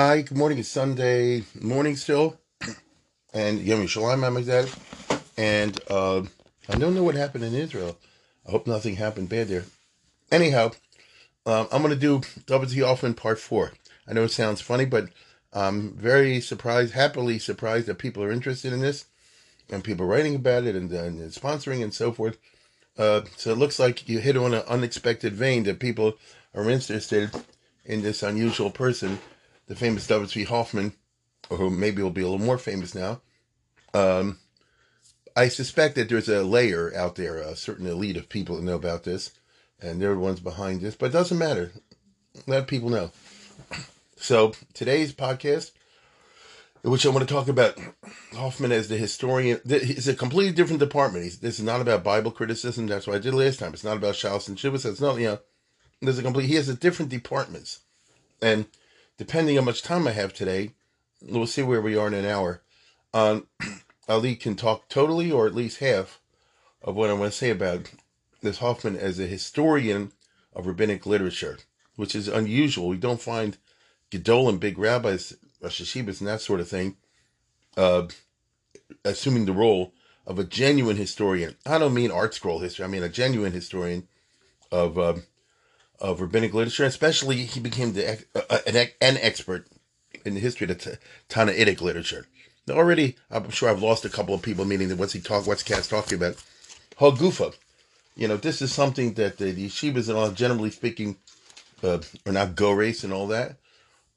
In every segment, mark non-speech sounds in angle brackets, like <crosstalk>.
Hi, good morning. It's Sunday morning still, and Yom Yerushalayim, Hamazad. And uh, I don't know what happened in Israel. I hope nothing happened bad there. Anyhow, um, I'm going to do Double W.T. Hoffman Part 4. I know it sounds funny, but I'm very surprised, happily surprised that people are interested in this and people writing about it and, and sponsoring and so forth. Uh, so it looks like you hit on an unexpected vein that people are interested in this unusual person, the famous David W.T. Hoffman, who maybe will be a little more famous now. Um, I suspect that there's a layer out there, a certain elite of people that know about this, and they're the ones behind this, but it doesn't matter. Let people know. So today's podcast, which I want to talk about Hoffman as the historian, it's a completely different department. He's, this is not about Bible criticism. That's what I did last time. It's not about Shalos and Shivas. It's not, you know, there's a complete, he has a different departments. And depending how much time I have today, we'll see where we are in an hour. Um, <clears throat> Ali can talk totally or at least half of what I want to say about this Hoffman as a historian of rabbinic literature, which is unusual. We don't find Gedolim, big rabbis, Rosh and that sort of thing, uh, assuming the role of a genuine historian. I don't mean ArtScroll history. I mean a genuine historian of uh, of rabbinic literature. Especially, he became the uh, an, an expert in the history of the Tannaitic literature. Now, already, I'm sure I've lost a couple of people, meaning that what's he talk, what's Katz talking about? Hagufa. You know, this is something that the, the yeshivas and all, generally speaking, uh, are not go race and all that.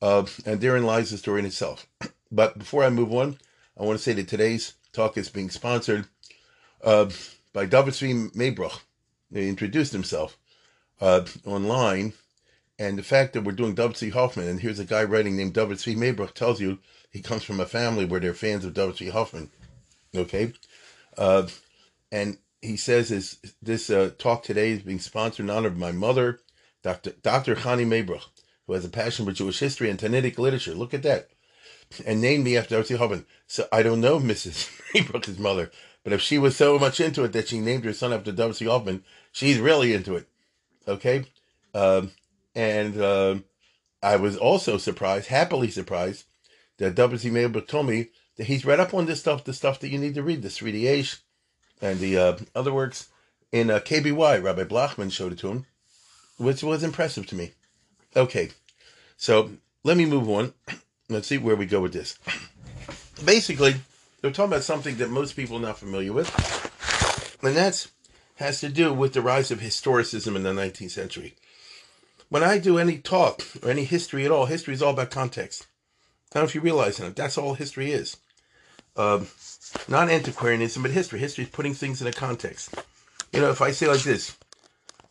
Uh, and therein lies the story in itself. <clears throat> But before I move on, I want to say that today's talk is being sponsored uh, by David Zvi Maybruch. He introduced himself uh, online, and the fact that we're doing David Zvi Hoffman, and here's a guy writing named David Zvi Maybruch, tells you he comes from a family where they're fans of David Zvi Hoffman. Okay? Uh, and he says his, this uh, talk today is being sponsored in honor of my mother, Dr. Dr. Chani Maybruch who has a passion for Jewish history and Tannaitic literature. Look at that. And named me after Darcy Hoffman. So I don't know <laughs> Mrs. Maybruch's mother, but if she was so much into it that she named her son after Darcy Hoffman, she's really into it. Okay? Um, and um, I was also surprised, happily surprised, that W.C. Maybruch told me that he's read up on this stuff, the stuff that you need to read, the 3DH and the uh, other works in uh, KBY. Rabbi Blachman showed it to him, which was impressive to me. Okay, so let me move on. Let's see where we go with this. Basically, they're talking about something that most people are not familiar with, and that has to do with the rise of historicism in the 19th century. When I do any talk or any history at all, history is all about context. I don't know if you realize that. That's all history is. Um, not antiquarianism, but history. History is putting things in a context. You know, if I say like this,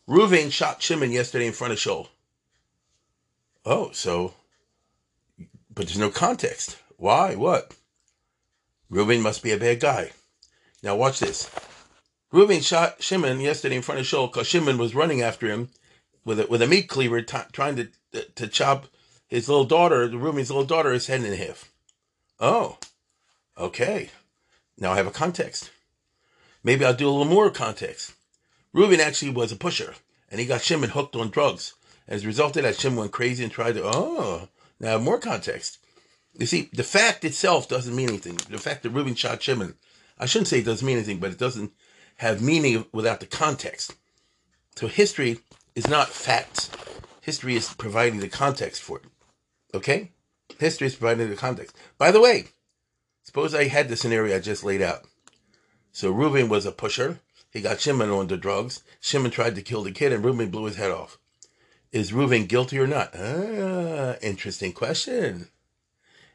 Ruvain shot Shimon yesterday in front of Shaul. Oh, so, but there's no context. Why? What? Reuben must be a bad guy. Now watch this. Reuben shot Shimon yesterday in front of Shaul because Shimon was running after him with a, with a meat cleaver t- trying to to chop his little daughter, Reuben's little daughter, his head in half. Oh, okay. Now I have a context. Maybe I'll do a little more context. Reuben actually was a pusher, and he got Shimon hooked on drugs. As a result of that, Shimon went crazy and tried to, oh, now more context. You see, the fact itself doesn't mean anything. The fact that Reuben shot Shimon, I shouldn't say it doesn't mean anything, but it doesn't have meaning without the context. So history is not facts. History is providing the context for it. Okay? History is providing the context. By the way, suppose I had the scenario I just laid out. So Reuben was a pusher. He got Shimon on the drugs. Shimon tried to kill the kid, and Reuben blew his head off. Is Reuven guilty or not? Ah, interesting question.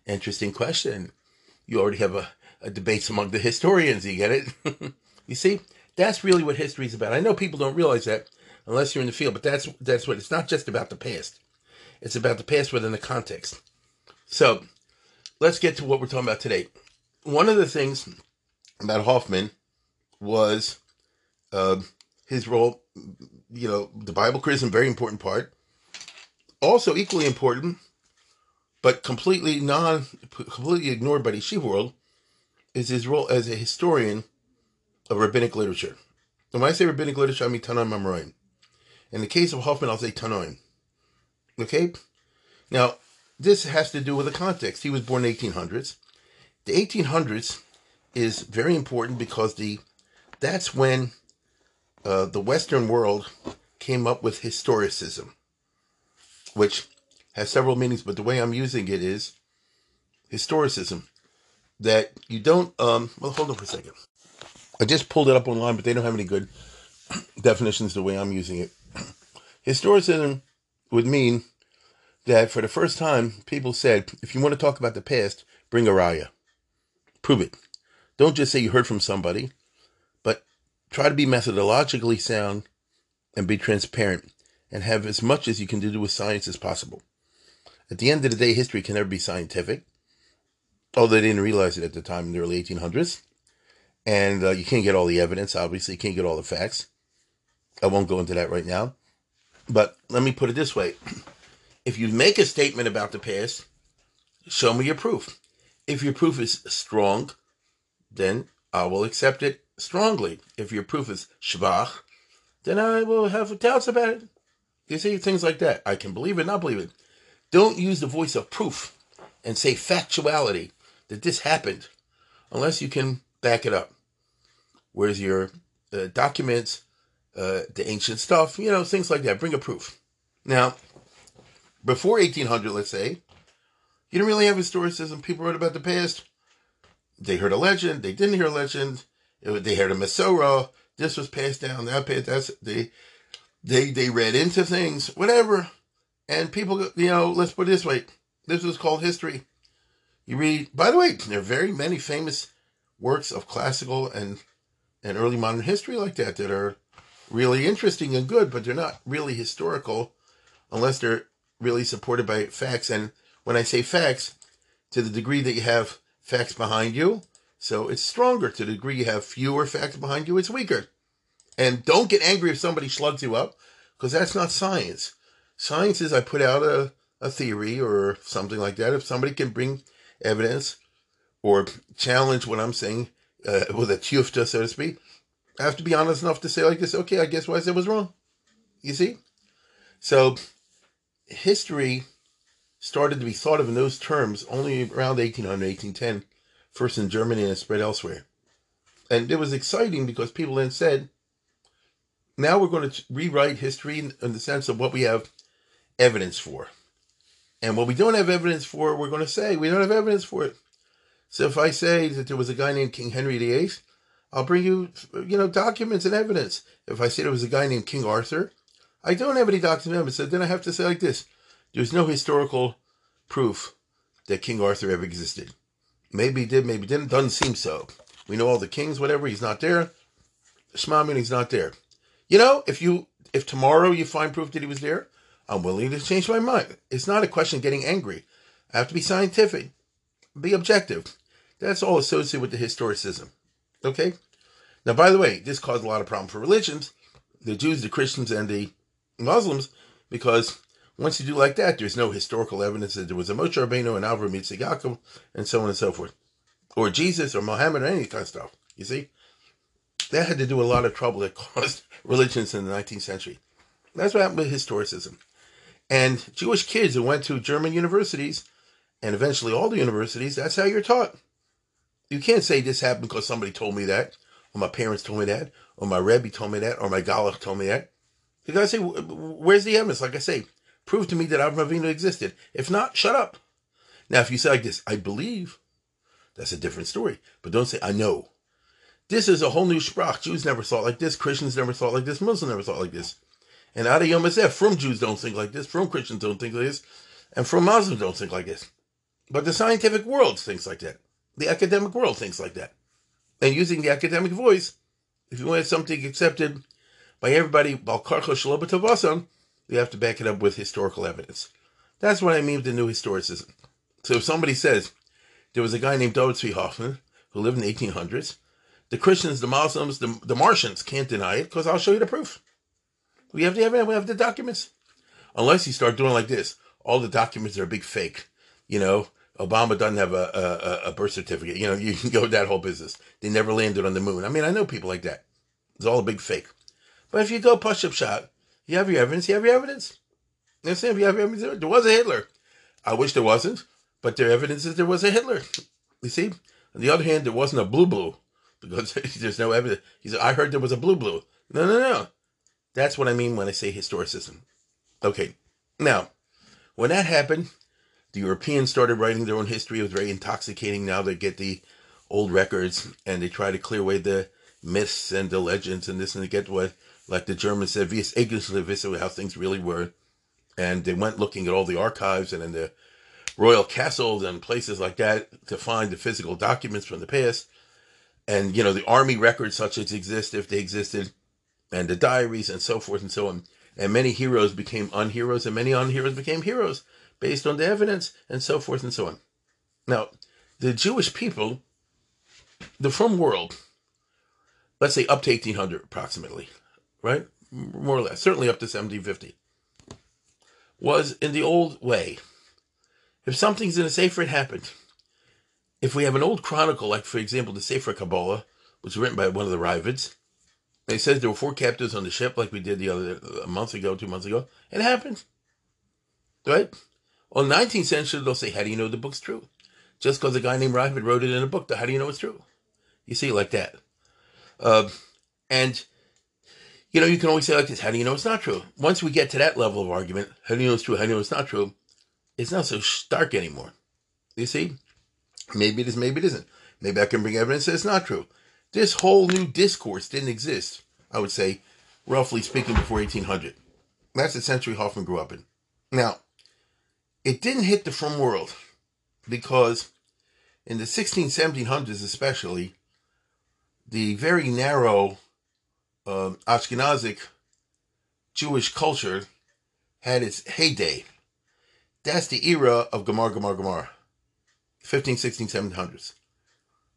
Interesting question. You already have a, a debate among the historians. You get it? <laughs> you see, that's really what history is about. I know people don't realize that unless you're in the field, but that's that's what it's not just about the past. It's about the past within the context. So let's get to what we're talking about today. One of the things about Hoffman was uh, his role, you know, the Bible criticism, very important part. Also, equally important, but completely non, completely ignored by the Yeshiva world, is his role as a historian of rabbinic literature. And when I say rabbinic literature, I mean Tanoim Amoraim. In the case of Hoffman, I'll say Tanoim. Okay? Now, this has to do with the context. He was born in 1800s. The 1800s is very important because the that's when uh, the Western world came up with historicism, which has several meanings, but the way I'm using it is historicism. That you don't, um, well, hold on for a second. I just pulled it up online, but they don't have any good <clears throat> definitions the way I'm using it. <clears throat> Historicism would mean that for the first time, people said, if you want to talk about the past, bring a raya. Prove it. Don't just say you heard from somebody, but try to be methodologically sound and be transparent and have as much as you can do with science as possible. At the end of the day, history can never be scientific, although they didn't realize it at the time in the early 1800s. And uh, you can't get all the evidence, obviously, you can't get all the facts. I won't go into that right now. But let me put it this way <clears throat> if you make a statement about the past, show me your proof. If your proof is strong, then I will accept it strongly. If your proof is schwach, then I will have doubts about it. You see, things like that. I can believe it, not believe it. Don't use the voice of proof and say factuality that this happened unless you can back it up. Where's your uh, documents, uh, the ancient stuff, you know, things like that. Bring a proof. Now, before 1800, let's say, you didn't really have historicism. People wrote about the past. They heard a legend. They didn't hear a legend. They heard a Masorah. This was passed down. That passed. That's they. They they read into things, whatever, and people, you know, let's put it this way: this was called history. You read. By the way, there are very many famous works of classical and and early modern history like that that are really interesting and good, but they're not really historical unless they're really supported by facts. And when I say facts, to the degree that you have facts behind you, so it's stronger. To the degree you have fewer facts behind you, it's weaker. And don't get angry if somebody slugs you up, because that's not science. Science is I put out a, a theory or something like that. If somebody can bring evidence or challenge what I'm saying uh, with a tufta, so to speak, I have to be honest enough to say like this, okay, I guess what I said was wrong. You see? So history started to be thought of in those terms only around 1800, 1810, first in Germany and spread elsewhere. And it was exciting because people then said, now we're going to rewrite history in the sense of what we have evidence for. And what we don't have evidence for, we're going to say we don't have evidence for it. So if I say that there was a guy named King Henry VIII, I'll bring you, you know, documents and evidence. If I say there was a guy named King Arthur, I don't have any documents. So then I have to say like this: There's no historical proof that King Arthur ever existed. Maybe he did, maybe he didn't. Doesn't seem so. We know all the kings, whatever. He's not there. Shmamin, he's not there. You know, if you if tomorrow you find proof that he was there, I'm willing to change my mind. It's not a question of getting angry. I have to be scientific, be objective. That's all associated with the historicism. Okay? Now, by the way, this caused a lot of problem for religions, the Jews, the Christians, and the Muslims, because once you do like that, there's no historical evidence that there was a Moshe Rabbeinu and Avram Yitzchak and so on and so forth. Or Jesus or Muhammad or any kind of stuff. You see? That had to do a lot of trouble that <laughs> caused religions in the 19th century. That's what happened with historicism. And Jewish kids who went to German universities, and eventually all the universities, that's how you're taught. You can't say this happened because somebody told me that, or my parents told me that, or my Rebbe told me that, or my Galach told me that. You gotta say, where's the evidence? Like I say, prove to me that Avram Avinu existed. If not, shut up. Now, if you say like this, I believe, that's a different story. But don't say, I know. This is a whole new sprach. Jews never thought like this. Christians never thought like this. Muslims never thought like this. And out of Yom HaZeh, from Jews don't think like this. From Christians don't think like this. And from Muslims don't think like this. But the scientific world thinks like that. The academic world thinks like that. And using the academic voice, if you want something accepted by everybody, you have to back it up with historical evidence. That's what I mean with the new historicism. So if somebody says there was a guy named David Hoffman who lived in the 1800s, the Christians, the Muslims, the, the Martians can't deny it because I'll show you the proof. We have the evidence, we have the documents. Unless you start doing like this, all the documents are a big fake. You know, Obama doesn't have a, a, a birth certificate. You know, <laughs> you can go that whole business. They never landed on the moon. I mean, I know people like that. It's all a big fake. But if you go push up shot, you have your evidence, you have your evidence. You understand? If you have your evidence, there was a Hitler. I wish there wasn't, but their evidence is there was a Hitler. You see? On the other hand, there wasn't a blue blue because <laughs> there's no evidence. He said, I heard there was a blue blue. No, no, no. That's what I mean when I say historicism. Okay. Now, when that happened, the Europeans started writing their own history. It was very intoxicating. Now they get the old records and they try to clear away the myths and the legends and this and they get what, like the Germans said, vis how things really were. And they went looking at all the archives and in the royal castles and places like that to find the physical documents from the past. And, you know, the army records such as exist, if they existed, and the diaries and so forth and so on. And many heroes became unheroes and many unheroes became heroes based on the evidence and so forth and so on. Now, the Jewish people, the from world, let's say up to 1800 approximately, right? More or less, certainly up to 1750, was in the old way. If something's in a Sefer, it happened. If we have an old chronicle, like for example the Sefer Kabbalah, which was written by one of the Ravids, it says there were four captives on the ship, like we did the other a month ago, two months ago. It happened, right? Well, 19th century, they'll say, "How do you know the book's true?" Just because a guy named Ravid wrote it in a book, how do you know it's true? You see, like that. Uh, and you know, you can always say like this: How do you know it's not true? Once we get to that level of argument, how do you know it's true? How do you know it's not true? It's not so stark anymore. You see, maybe it is, maybe it isn't. Maybe I can bring evidence that it's not true. This whole new discourse didn't exist. I would say, roughly speaking, before 1800. That's the century Hoffman grew up in. Now, it didn't hit the from world because in the 16, 1700s especially, the very narrow uh, Ashkenazic Jewish culture had its heyday. That's the era of Gemara, Gemara, Gemara. 15, 16, 1700s.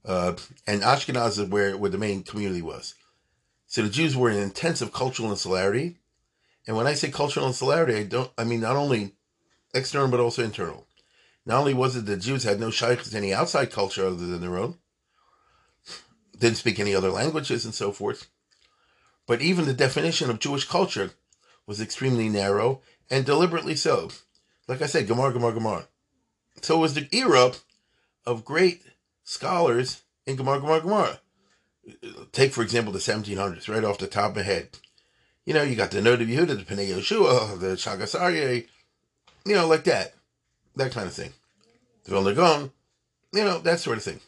Uh, and Ashkenaz is where, where the main community was. So the Jews were in intensive cultural insularity. And when I say cultural insularity, I don't, I mean not only external, but also internal. Not only was it the Jews had no shaykh to any outside culture other than their own, didn't speak any other languages and so forth, but even the definition of Jewish culture was extremely narrow and deliberately so. Like I said, Gemara, Gemara, Gemara. So it was the era of great scholars in Gemara, Gemara, Gemara. Take, for example, the 1700s, right off the top of my head. You know, you got the Noda Yehuda, the Pnei Yoshua, the Shagas Aryeh, you know, like that. That kind of thing. The Vilna Gaon, you know, that sort of thing.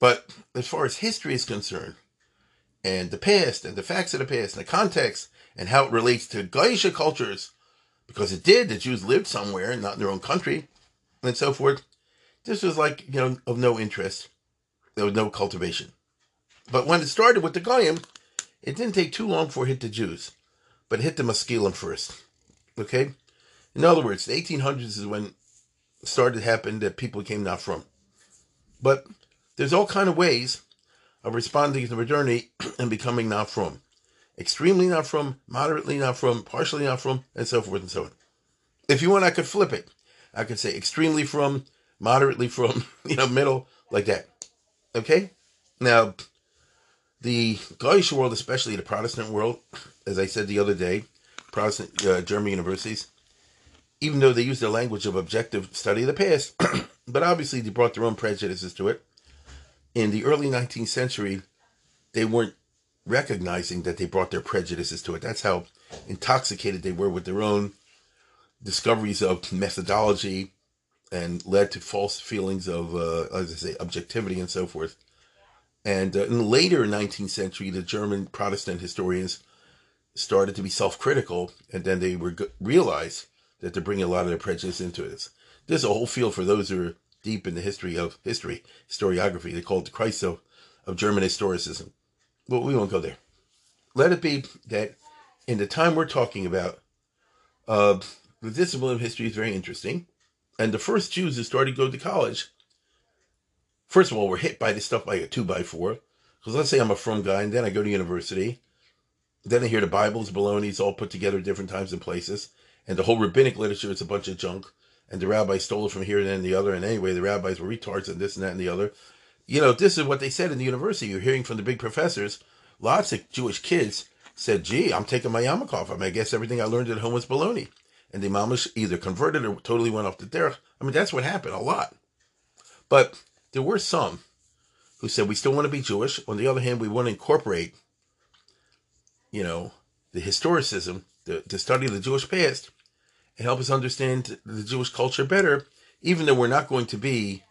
But as far as history is concerned, and the past, and the facts of the past, and the context, and how it relates to Gaisha cultures, because it did, the Jews lived somewhere, not in their own country, and so forth. This was like, you know, of no interest. There was no cultivation. But when it started with the Goyim, it didn't take too long for it hit the Jews, but it hit the Maskilim first. Okay? In other words, the 1800s is when started to happen that people came not from. But there's all kind of ways of responding to modernity <clears throat> and becoming not from. Extremely not from, moderately not from, partially not from, and so forth and so on. If you want, I could flip it. I could say extremely from, moderately from, <laughs> you know, middle, like that. Okay? Now, the Goyish world, especially the Protestant world, as I said the other day, Protestant uh, German universities, even though they use the language of objective study of the past, <clears throat> but obviously they brought their own prejudices to it. In the early 19th century, they weren't recognizing that they brought their prejudices to it. That's how intoxicated they were with their own discoveries of methodology and led to false feelings of, uh, as I say, objectivity and so forth. And uh, in the later 19th century, the German Protestant historians started to be self-critical, and then they realized that they're bringing a lot of their prejudice into it. There's a whole field for those who are deep in the history of history, historiography. They call it the Christ of, of German historicism. But we won't go there. Let it be that in the time we're talking about, uh, the discipline of history is very interesting. And the first Jews that started to go to college, first of all, were hit by this stuff by a two by four. Because let's say I'm a from guy and then I go to university. Then I hear the Bible's baloney. It's all put together different times and places. And the whole rabbinic literature is a bunch of junk. And the rabbis stole it from here and then the other. And anyway, the rabbis were retards and this and that and the other. You know, this is what they said in the university. You're hearing from the big professors. Lots of Jewish kids said, gee, I'm taking my yarmulke off. I mean, I guess everything I learned at home was baloney. And the mamish either converted or totally went off the derech. I mean, that's what happened a lot. But there were some who said we still want to be Jewish. On the other hand, we want to incorporate, you know, the historicism, the study the Jewish past, and help us understand the Jewish culture better, even though we're not going to be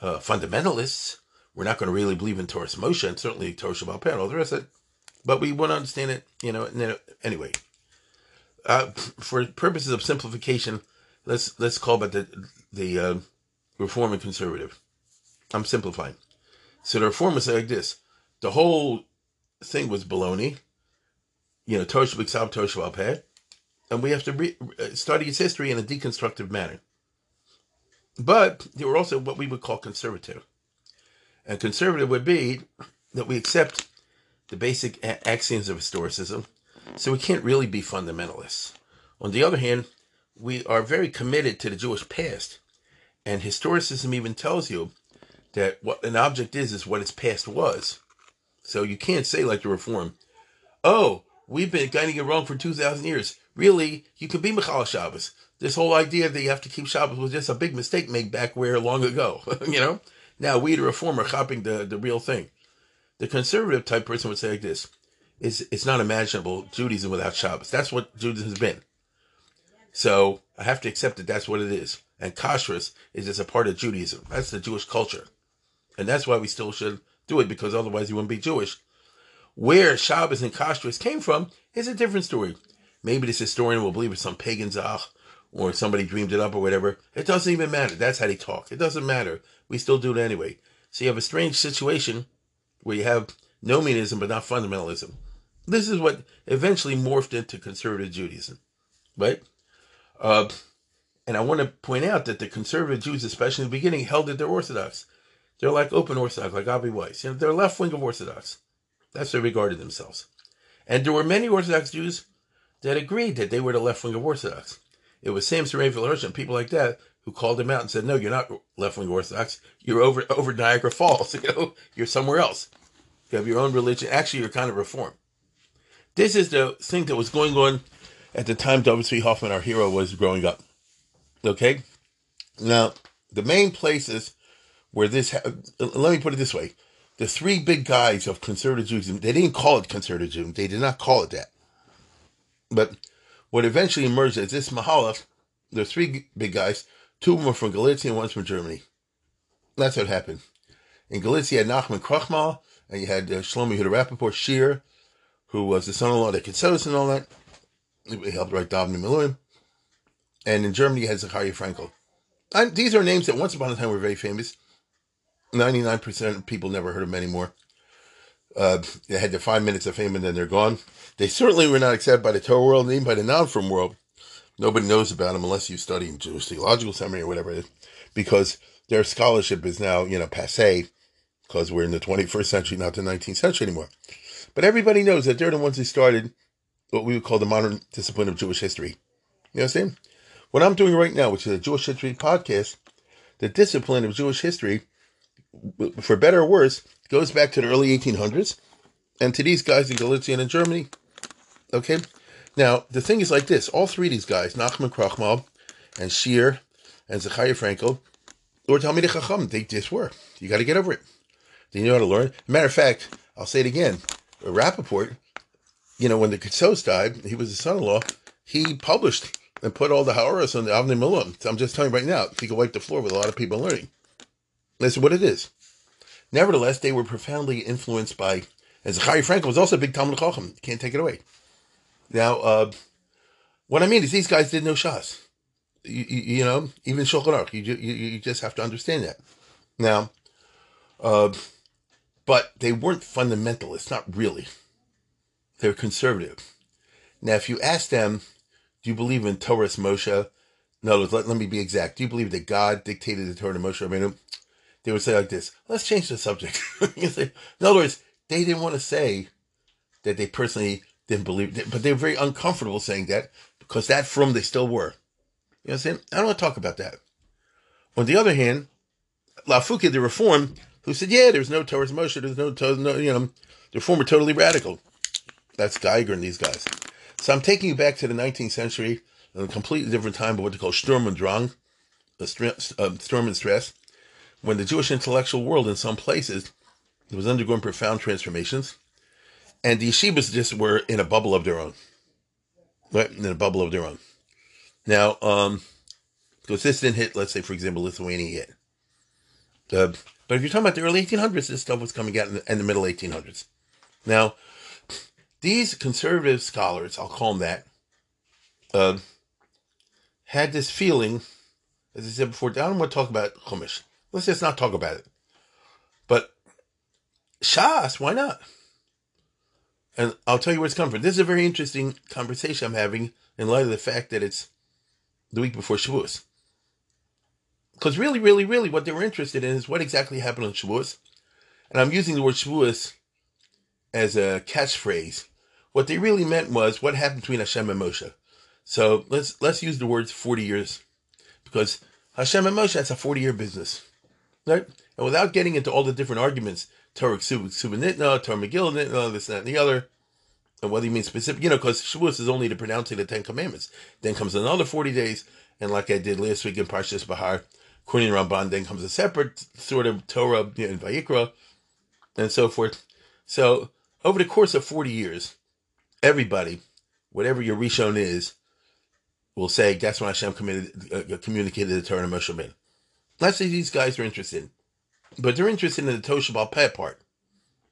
uh, fundamentalists. We're not going to really believe in Torah Moshe and certainly Torah Shabbat and all the rest of it. But we want to understand it, you know. Then, anyway, uh, for purposes of simplification, let's let's call about the the uh, reform and conservative. I'm simplifying. So the reformers say like this: the whole thing was baloney. You know, Torah Shabbat Torah Shabbat and we have to re- uh, study its history in a deconstructive manner. But they were also what we would call conservative. And conservative would be that we accept the basic axioms of historicism, so we can't really be fundamentalists. On the other hand, we are very committed to the Jewish past, and historicism even tells you that what an object is is what its past was. So you can't say like the Reform, oh, we've been getting it wrong for two thousand years. Really, you can be Michal Shabbos. This whole idea that you have to keep Shabbos was just a big mistake made back where long ago. <laughs> you know, now we the Reform are copying the the real thing. The conservative type person would say like this: "It's it's not imaginable Judaism without Shabbos. That's what Judaism has been." So I have to accept that that's what it is. And kashrus is just a part of Judaism. That's the Jewish culture. And that's why we still should do it because otherwise you wouldn't be Jewish. Where Shabbos and kashrus came from is a different story. Maybe this historian will believe it's some pagan zach or somebody dreamed it up or whatever. It doesn't even matter. That's how they talk. It doesn't matter. We still do it anyway. So you have a strange situation where you have nomianism but not fundamentalism. This is what eventually morphed into conservative Judaism, right? Uh, and I want to point out that the conservative Jews, especially in the beginning, held that they're Orthodox. They're like open Orthodox, like Avi Weiss. You know, they're left wing of Orthodox. That's how they regarded themselves. And there were many Orthodox Jews that agreed that they were the left wing of Orthodox. It was Raphael Hirsch and people like that who called them out and said, "No, you're not left wing Orthodox. You're over over Niagara Falls. <laughs> You know, you're somewhere else. You have your own religion. Actually, you're kind of reform." This is the thing that was going on at the time W. C. Hoffman, our hero, was growing up. Okay, now the main places where this. Ha- let me put it this way: the three big guys of conservative Judaism. They didn't call it conservative Judaism. They did not call it that. But what eventually emerged as this Mahalach, the three big guys, two of them were from Galicia and one's from Germany. That's what happened. In Galicia, you had Nachman Krochmal, and you had uh, Shlomo Yehuda Rappaport Shir, who was the son-in-law of the Kitsos and all that. He helped write Avnei Miluim. And in Germany, you had Zachariah Frankel. And these are names that once upon a time were very famous. 99% of people never heard of them anymore. Uh, they had their five minutes of fame and then they're gone. They certainly were not accepted by the Torah world and even by the non-from world. Nobody knows about them unless you study in Jewish Theological Seminary or whatever it is, because their scholarship is now, you know, passe, because we're in the 21st century, not the 19th century anymore. But everybody knows that they're the ones who started what we would call the modern discipline of Jewish history. You understand? What I'm doing right now, which is a Jewish history podcast, the discipline of Jewish history, for better or worse, goes back to the early 1800s and to these guys in Galicia and in Germany. Okay? Now, the thing is like this all three of these guys, Nachman Krochmal and Shir and Zechariah Frankel, or Talmidei Chacham, they just were. You got to get over it. They know how to learn. Matter of fact, I'll say it again. Rappaport, you know, when the Kitsos died, he was his son-in-law, he published and put all the Ha'aros on the Avnei Miluim. So I'm just telling you right now, he could wipe the floor with a lot of people learning. That's what it is. Nevertheless, they were profoundly influenced by, and Zachariah Frankel was also a big Talmud Chacham. Can't take it away. Now, uh, what I mean is these guys did no Shas. You, you, you, know, even Shulchan Aruch. You, you, you just have to understand that. Now, uh, but they weren't fundamentalists, not really. They were conservative. Now, if you ask them, do you believe in Torah Moshe? No, let, let me be exact. Do you believe that God dictated the Torah to Moshe Rabbeinu? They would say like this, let's change the subject. <laughs> in other words, they didn't want to say that they personally didn't believe, but they were very uncomfortable saying that because that from they still were. You know what I'm saying? I don't want to talk about that. On the other hand, Lafuki, the reform, who said, yeah, there's no Torah Moshe, there's no, no, you know, the reform totally radical. That's Geiger and these guys. So I'm taking you back to the 19th century, a completely different time, but what they call Sturm und Drang, uh, Sturm and Stress, when the Jewish intellectual world in some places was undergoing profound transformations, and the yeshivas just were in a bubble of their own, right? In a bubble of their own. Now, um, because this didn't hit, let's say, for example, Lithuania yet. Uh, but if you're talking about the early 1800s, this stuff was coming out in the, in the middle 1800s. Now, these conservative scholars, I'll call them that, uh, had this feeling, as I said before, I don't want to talk about Chumash. Let's just not talk about it. But Shas, why not? And I'll tell you where it's coming from. This is a very interesting conversation I'm having in light of the fact that it's the week before Shavuos. Because really, really, really, what they were interested in is what exactly happened on Shavuos. And I'm using the word Shavuos as a catchphrase. What they really meant was what happened between Hashem and Moshe. So let's let's use the words 40 years, because Hashem and Moshe that's a 40 year business, right? And without getting into all the different arguments, Torah Subinitna, Torah Megillah, this, that, and the other, and do you mean specific? You know, because Shavuos is only the pronouncing the Ten Commandments. Then comes another 40 days, and like I did last week in Parshas Bahar, according Ramban, then comes a separate sort of Torah you know, in Vayikra, and so forth. So over the course of 40 years, everybody, whatever your Rishon is, will say that's when Hashem committed, uh, communicated the Torah to Moshe Rabbeinu. Let's say these guys are interested, but they're interested in the Tosha Peh part.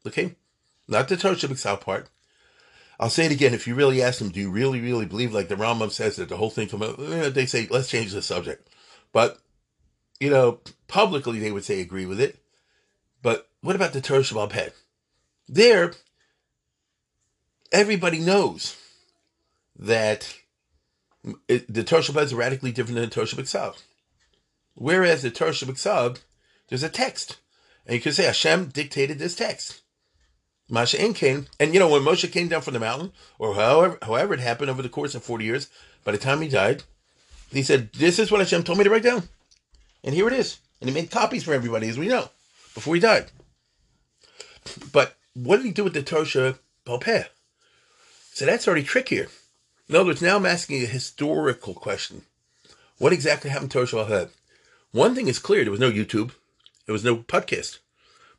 Okay? Not the Tosha B'Ksav part. I'll say it again. If you really ask them, do you really, really believe, like the Rambam says, that the whole thing come out, they say, let's change the subject. But, you know, publicly they would say agree with it. But what about the Torah Shabbat Peh? There, everybody knows that it, the Torah Shabbat is radically different than the Torah Shabbat Whereas the Torah Shabbat there's a text. And you can say Hashem dictated this text. Masha came, and you know, when Moshe came down from the mountain, or however, however it happened over the course of 40 years, by the time he died, he said, This is what Hashem told me to write down. And here it is. And he made copies for everybody, as we know, before he died. But what did he do with the Tosha Balpeh? So that's already trickier. In other words, now I'm asking a historical question. What exactly happened to Tosha Balpeh? One thing is clear, there was no YouTube. There was no podcast.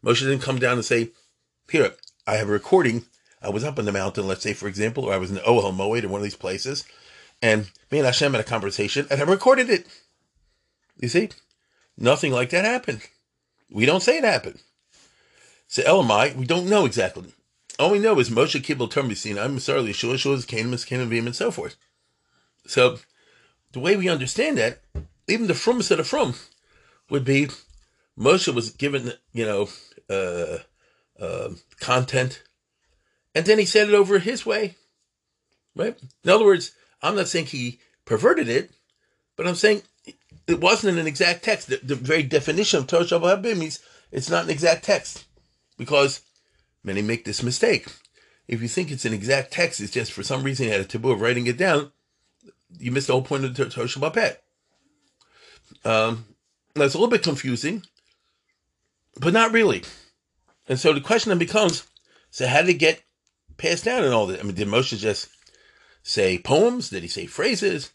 Moshe didn't come down and say, Here, I have a recording. I was up on the mountain, let's say, for example, or I was in Ohel Moed in one of these places, and me and Hashem had a conversation, and I recorded it. You see? Nothing like that happened. We don't say it happened. So Elamai, we don't know exactly. All we know is Moshe Kibbel Termisin, I'm sorry, Shua Shua's Canaan, Canaan, and so forth. So the way we understand that, even the frumest of the frum would be Moshe was given, you know, uh, uh, content, and then he said it over his way. Right? In other words, I'm not saying he perverted it, but I'm saying it wasn't an exact text. The, the very definition of Torah Shabbat means it's not an exact text because many make this mistake. If you think it's an exact text, it's just for some reason you had a taboo of writing it down, you missed the whole point of the Torah Shabbat. Um, that's a little bit confusing, but not really. And so the question then becomes, so how did it get passed down and all that? I mean, did Moshe just say poems? Did he say phrases?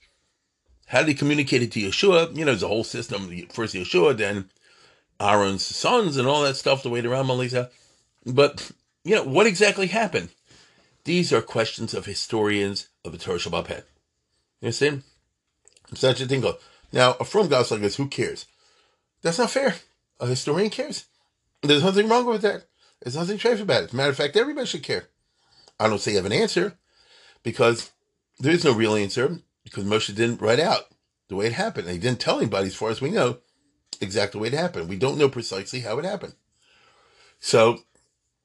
How did he communicate it to Yeshua? You know, there's a whole system. First Yeshua, then Aaron's sons and all that stuff, the way to Ram Melissa. But, you know, what exactly happened? These are questions of historians of the Torah Shabbat You understand? Such a thing. Now, a from God's like this, who cares? That's not fair. A historian cares. There's nothing wrong with that. There's nothing strange about it. matter of fact, everybody should care. I don't say you have an answer because there is no real answer because Moshe didn't write out the way it happened. And he didn't tell anybody, as far as we know, exactly it happened. We don't know precisely how it happened. So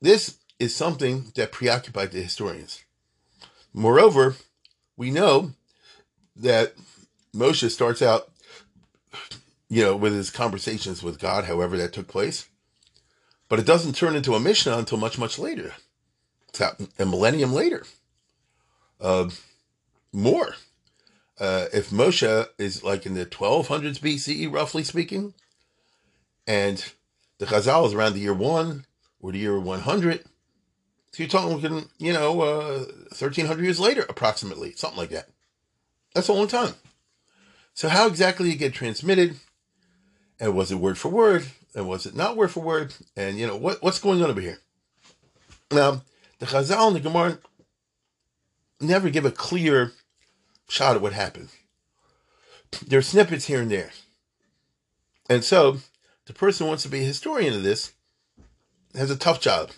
this is something that preoccupied the historians. Moreover, we know that Moshe starts out, you know, with his conversations with God, however that took place. But it doesn't turn into a Mishnah until much, much later. It's a millennium later. Uh, more. Uh, if Moshe is like in the 1200s BCE, roughly speaking, and the Chazal is around the year one or the year 100, so you're talking, you know, uh, 1300 years later, approximately, something like that. That's a long time. So how exactly it get transmitted? And was it word for word? And was it not word for word? And you know what what's going on over here? Now, the Chazal and the Gemara never give a clear shot at what happened. There are snippets here and there. And so the person who wants to be a historian of this has a tough job.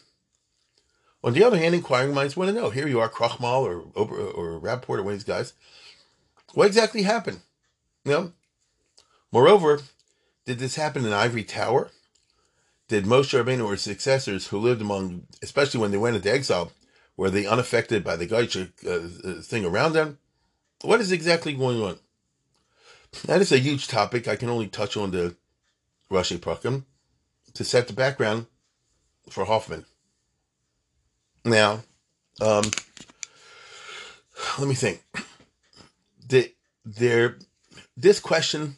On the other hand, inquiring minds want to know. Here you are, Krochmal or or, or Rapport or one of these guys. What exactly happened? You know? Moreover, did this happen in Ivory Tower? Did Moshe Rabbeinu or his successors who lived among, especially when they went into exile, were they unaffected by the Gaisha uh, uh, thing around them? What is exactly going on? That is a huge topic. I can only touch on the Rashi Prakim to set the background for Hoffman. Now, um, let me think. The, there, this question,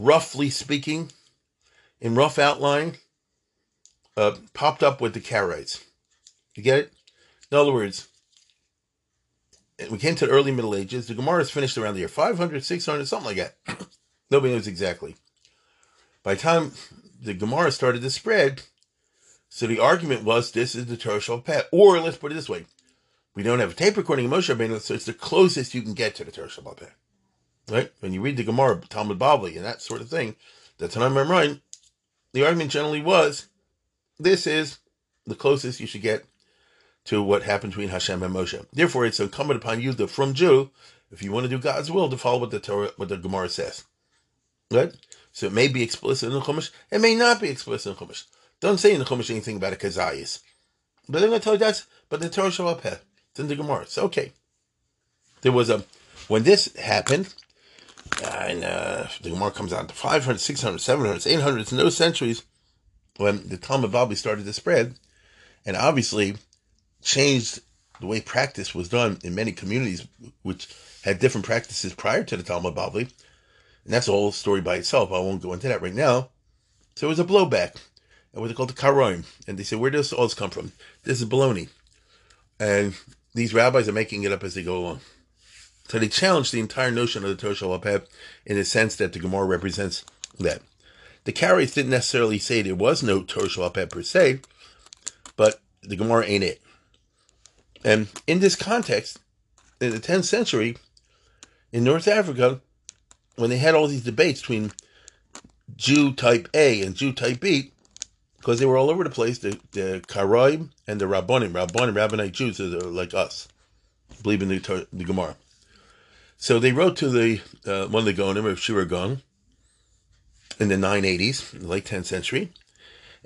roughly speaking, in rough outline, uh, popped up with the Karaites. You get it? In other words, we came to the early Middle Ages. The Gemara is finished around the year 500, 600, something like that. <clears throat> Nobody knows exactly. By the time the Gemara started to spread, so the argument was this is the Torah Shabbat. Or let's put it this way. We don't have a tape recording of Moshe Rabbeinu, so it's the closest you can get to the Torah Shabbat. Right? When you read the Gemara, Talmud Bavli, and that sort of thing, that's what I'm right. The argument generally was this is the closest you should get to what happened between Hashem and Moshe. Therefore, it's incumbent upon you, the from Jew, if you want to do God's will, to follow what the Torah, what the Gemara says. Right? So it may be explicit in the Chumash, it may not be explicit in the Chumash. Don't say in the Chumash anything about a Kazayas. But they're going to tell you that's, but the Torah Shabbat, it's in the Gemara. It's okay. There was a, when this happened, and uh, the Gemara comes out to 500, 600, 700, 800, it's no centuries when the Talmud Bavli started to spread, and obviously changed the way practice was done in many communities, which had different practices prior to the Talmud Bavli. And that's a whole story by itself. I won't go into that right now. So it was a blowback and what they call the karoim. And they say, where does all this come from? This is baloney. And these rabbis are making it up as they go along. So they challenge the entire notion of the Torah Shalapeh in the sense that the Gemara represents that. The Karaites didn't necessarily say there was no Torah Shalapeh per se, but the Gemara ain't it. And in this context, in the 10th century, in North Africa, when they had all these debates between Jew type A and Jew type B, because they were all over the place. The the Karaim and the Rabbonim, Rabbonim, Rabbinite Jews are like us, believe in the, the Gemara. So they wrote to the uh, one of the Gonim of Sherira Gaon in the 980s, late 10th century,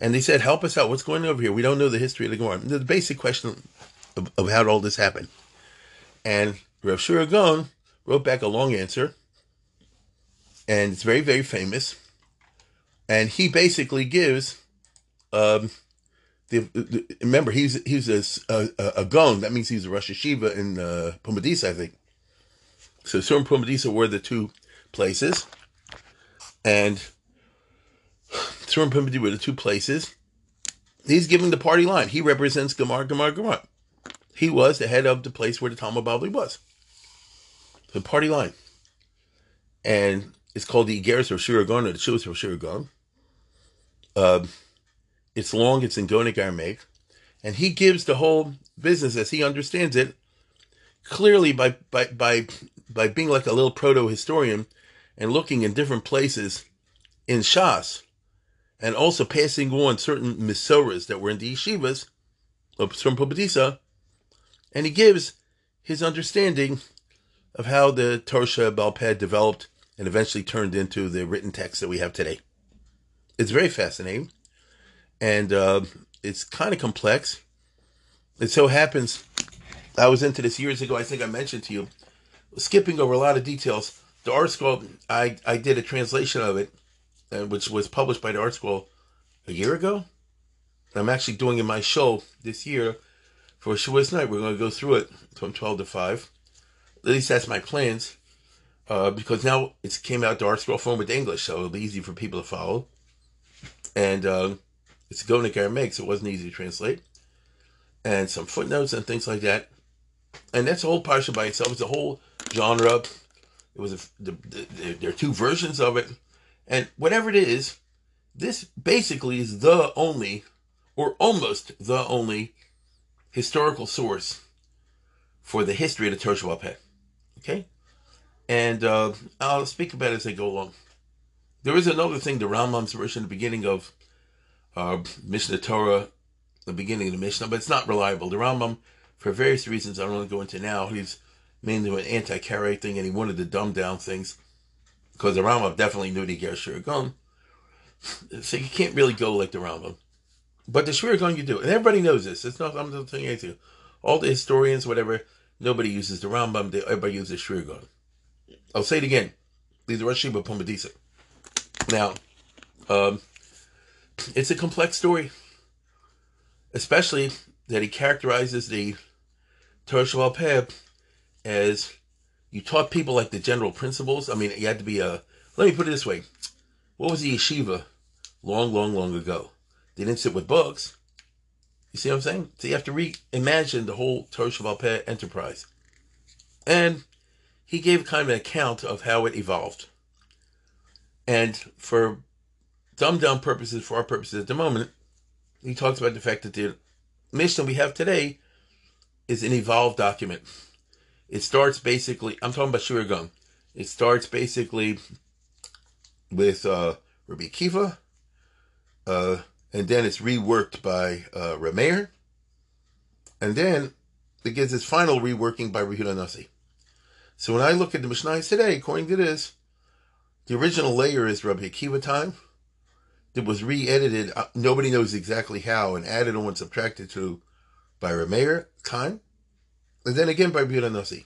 and they said, "Help us out. What's going on over here? We don't know the history of the Gemara." The basic question of, of how all this happened, and Rav Sherira Gaon wrote back a long answer, and it's very very famous, and he basically gives um, the, the, remember, he's he's a, a, a. That means he's a Rosh Hashiva in uh, Pumbedisa, I think. So Sur and Pumbedisa were the two places, and Sur and Pumbedisa were the two places. He's giving the party line. He represents Gamar, Gamar, Gemar. He was the head of the place where the Talmud Bavli was. The party line. And it's called the Igeris of Sherira Gaon, or the Shuvas of Sherira Gaon. Um, it's long, it's in Gonic Aramaic, and he gives the whole business as he understands it clearly by by by by being like a little proto historian and looking in different places in Shas, and also passing on certain misoras that were in the yeshivas of from Pumbedisa, and he gives his understanding of how the Torah Balped developed and eventually turned into the written text that we have today. It's very fascinating and uh, it's kind of complex. It so happens, I was into this years ago. I think I mentioned to you skipping over a lot of details. The ArtScroll, I I did a translation of it, uh, which was published by the ArtScroll a year ago. I'm actually doing in my show this year for Shavuos night. We're going to go through it from 12 to 5. At least that's my plans. Uh, because now it came out the ArtScroll form with English, so it'll be easy for people to follow. And uh, it's a Govnik Aramaic, so it wasn't easy to translate. And some footnotes and things like that. And that's a whole parsha by itself. It's a whole genre. It was a, the, the, there are two versions of it. And whatever it is, this basically is the only, or almost the only, historical source for the history of the Shabbat Okay? And uh, I'll speak about it as I go along. There is another thing, the Rambam's version, the beginning of uh, Mishnah Torah, the beginning of the Mishnah, but it's not reliable. The Rambam, for various reasons I don't want to go into now, he's mainly an anti-Karaite thing and he wanted to dumb down things because the Rambam definitely knew the Ger Gun. So you can't really go like the Rambam. But the Sherira Gaon you do. And everybody knows this. It's not, I'm not telling you anything. All the historians, whatever, nobody uses the Rambam, they, everybody uses Sherira Gaon. I'll say it again. These are Rashi Pumbedisa. Now, um, it's a complex story, especially that he characterizes the Torah Sheba'al Peh as you taught people like the general principles. I mean, you had to be a. Let me put it this way: What was the yeshiva long, long, long ago? They didn't sit with books. You see what I'm saying? So you have to reimagine the whole Torah Sheba'al Peh enterprise, and he gave kind of an account of how it evolved. And for dumbed down purposes, for our purposes at the moment, he talks about the fact that the Mishnah we have today is an evolved document. It starts basically, I'm talking about Sherira Gaon. It starts basically with uh, Rabbi Kiva, uh, and then it's reworked by uh, Rameir, and then it gets its final reworking by Rehuda Nasi. So when I look at the Mishnah today, according to this, the original layer is Rabbi Akiva time. It was re-edited. Uh, nobody knows exactly how, and added on and subtracted to by Rameir time, and then again by Rabbi Nasi.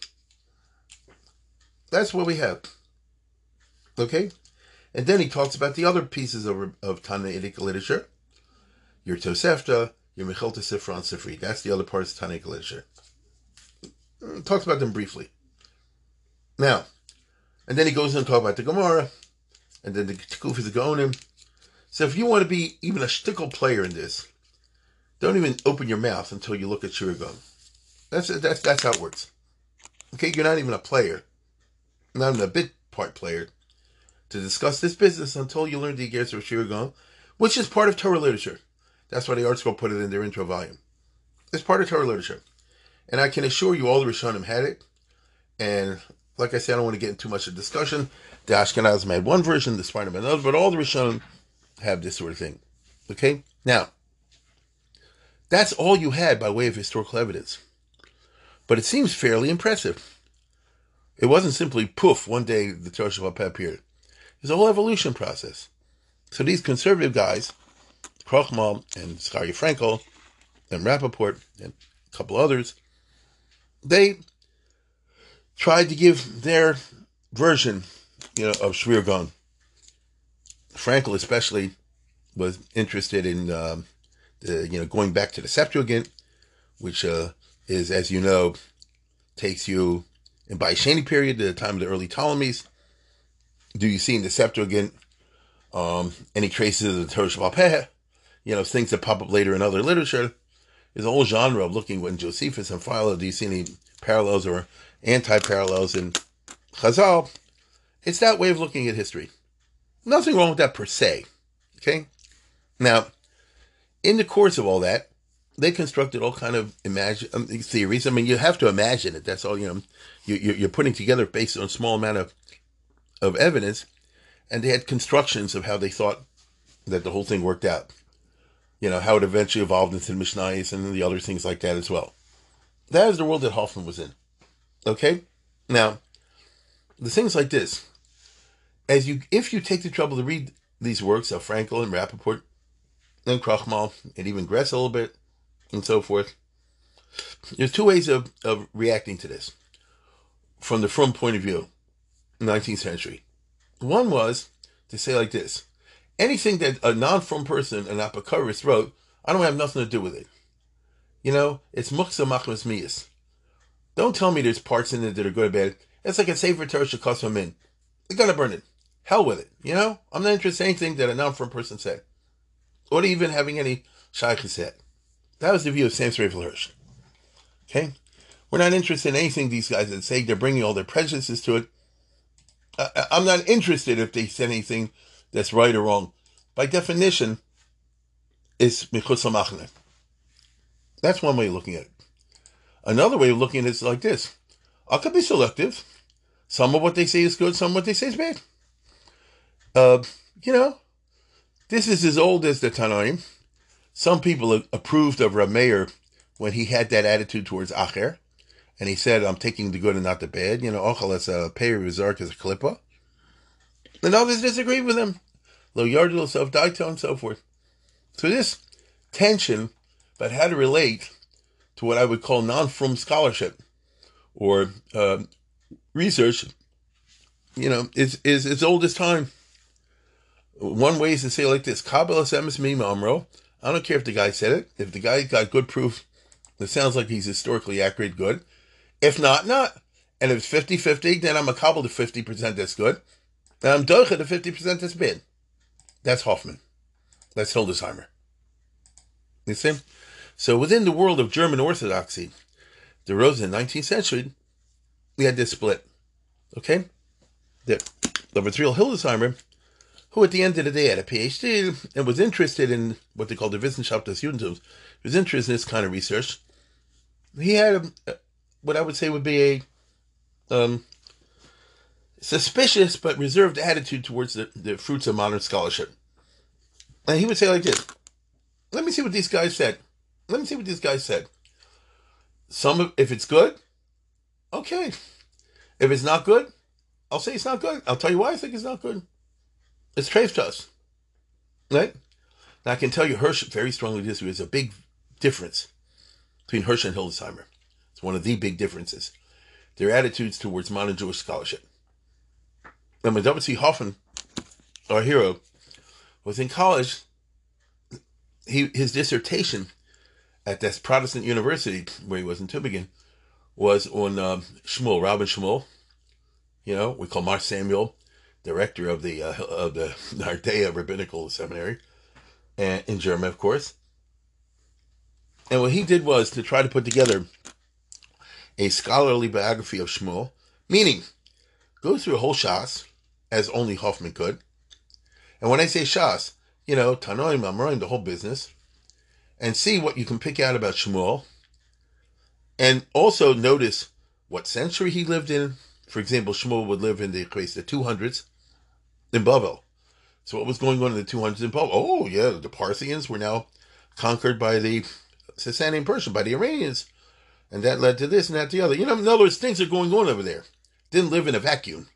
That's what we have. Okay, and then he talks about the other pieces of of Tannaitic literature, your Tosefta, your Mechilta Sifra Sifri. That's the other parts of Tannaitic literature. Mm, talks about them briefly. Now, and then he goes on to talk about the Gemara, and then the Tikufis Gaonim. So if you want to be even a shtickle player in this, don't even open your mouth until you look at Sherira Gaon. That's that's that's how it works. Okay, you're not even a player, not even a bit part player, to discuss this business until you learn the Igeres of Sherira Gaon, which is part of Torah literature. That's why the ArtScroll put it in their intro volume. It's part of Torah literature. And I can assure you all the Rishonim had it. And like I said, I don't want to get into too much of discussion. The Ashkenazim had one version, the had another, but all the Rishonim have this sort of thing. Okay? Now, that's all you had by way of historical evidence. But it seems fairly impressive. It wasn't simply poof, one day the Torah Sheba'al Peh appeared. It's a whole evolution process. So these conservative guys, Krochmal and Zecharia Frankel and Rappaport and a couple others, they tried to give their version, you know, of Sherira Gaon. Frankel especially was interested in, um, the, you know, going back to the Septuagint, which uh, is, as you know, takes you in Baishani period, to the time of the early Ptolemies. Do you see in the Septuagint um, any traces of the Torah Sheba'al Peh You know, things that pop up later in other literature. There's a whole genre of looking when Josephus and Philo, do you see any parallels or anti-parallels in Chazal. It's that way of looking at history. Nothing wrong with that per se. Okay? Now, in the course of all that, they constructed all kind of imagine um, theories. I mean, you have to imagine it. That's all you know. You, you're putting together based on a small amount of of evidence, and they had constructions of how they thought that the whole thing worked out. You know how it eventually evolved into the and the other things like that as well. That is the world that Hoffman was in. Okay? Now, the things like this, as you if you take the trouble to read these works of Frankel and Rappaport and Krochmal and even Graetz a little bit and so forth, there's two ways of, of reacting to this. from the Frum point of view, 19th century. One was to say like this anything that a non Frum person, an Apikorus, wrote, I don't have nothing to do with it. You know, it's muksa machmas miyas. Don't tell me there's parts in it that are good or bad. It's like a Sefer Torah shekosam in. They're gonna burn it. Hell with it. You know? I'm not interested in anything that a non Frum person said. Or even having any shaykh said. That was the view of Samson Raphael Hirsch. Okay? We're not interested in anything these guys that say. They're bringing all their prejudices to it. I'm not interested if they said anything that's right or wrong. By definition, it's michutz machne. That's one way of looking at it. Another way of looking at it is like this. I could be selective. Some of what they say is good, some of what they say is bad. Uh, you know, this is as old as the Tanoim. Some people approved of Rameir when he had that attitude towards Acher, and he said, I'm taking the good and not the bad. You know, Ochel as a Peri Rizark as a Klippa. And others disagreed with him. Lo Yardul self Daito and so forth. So this tension about how to relate to what I would call non-frum scholarship or uh, research, you know, is is as old as time. One way is to say like this: Kabbalah emes mi amro. I don't care if the guy said it. If the guy got good proof, it sounds like he's historically accurate, good. If not, not. And if it's 50-50, then I'm a cobble to 50% that's good. And I'm doicha to 50% that's bad. That's Hoffman. That's Hildesheimer. You see? So within the world of German Orthodoxy, the rose in the 19th century, we had this split. Okay? The, the real Hildesheimer, who at the end of the day had a PhD and was interested in what they call the Wissenschaft des Judentums, was interested in this kind of research. He had a, what I would say would be a um, suspicious but reserved attitude towards the, the fruits of modern scholarship. And he would say like this Let me see what these guys said. Let me see what these guys said. Some, if it's good, okay. If it's not good, I'll say it's not good. I'll tell you why I think it's not good. It's treif to us. Right? Now I can tell you Hirsch very strongly disagrees. There's a big difference between Hirsch and Hildesheimer. It's one of the big differences. Their attitudes towards modern Jewish scholarship. And when W.C. Hoffman, our hero, was in college, he his dissertation at this Protestant university where he was in Tübingen was on um, Shmuel, Rabbi Shmuel. You know, we call Mar Samuel, director of the uh, <laughs> of the <laughs> Nehardea Rabbinical Seminary, and in German, of course. And what he did was to try to put together a scholarly biography of Shmuel, meaning go through a whole Shas, as only Hoffman could. And when I say Shas, you know, Tanoim, Amorim, the whole business, and see what you can pick out about Shmuel. And also notice what century he lived in. For example, Shmuel would live in the, the 200s in Bavel. So what was going on in the 200s in Bavel? Oh, yeah, the Parthians were now conquered by the Sasanian Persian, by the Iranians and that led to this and that to the other. You know, in other words, things are going on over there. Didn't live in a vacuum.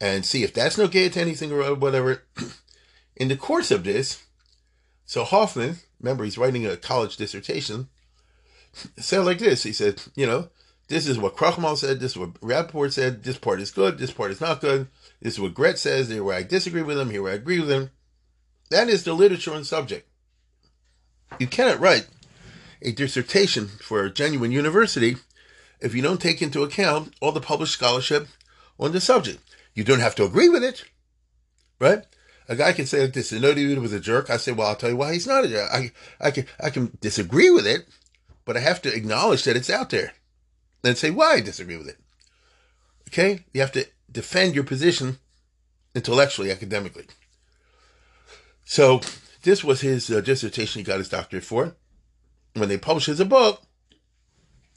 And see if that's no good to anything or whatever. <clears throat> in the course of this, so Hoffman, remember he's writing a college dissertation, <clears throat> said like this. He said, you know, this is what Krochmal said, this is what Rappaport said, this part is good, this part is not good, this is what Graetz says, here where I disagree with him, here where I agree with him. That is the literature and subject. You cannot write a dissertation for a genuine university if you don't take into account all the published scholarship on the subject. You don't have to agree with it, right? A guy can say like this, dude was a jerk. I say, well, I'll tell you why he's not a jerk. I, I can, I can disagree with it, but I have to acknowledge that it's out there and say why I disagree with it. Okay? You have to defend your position intellectually, academically. So this was his uh, dissertation he got his doctorate for when they published his book,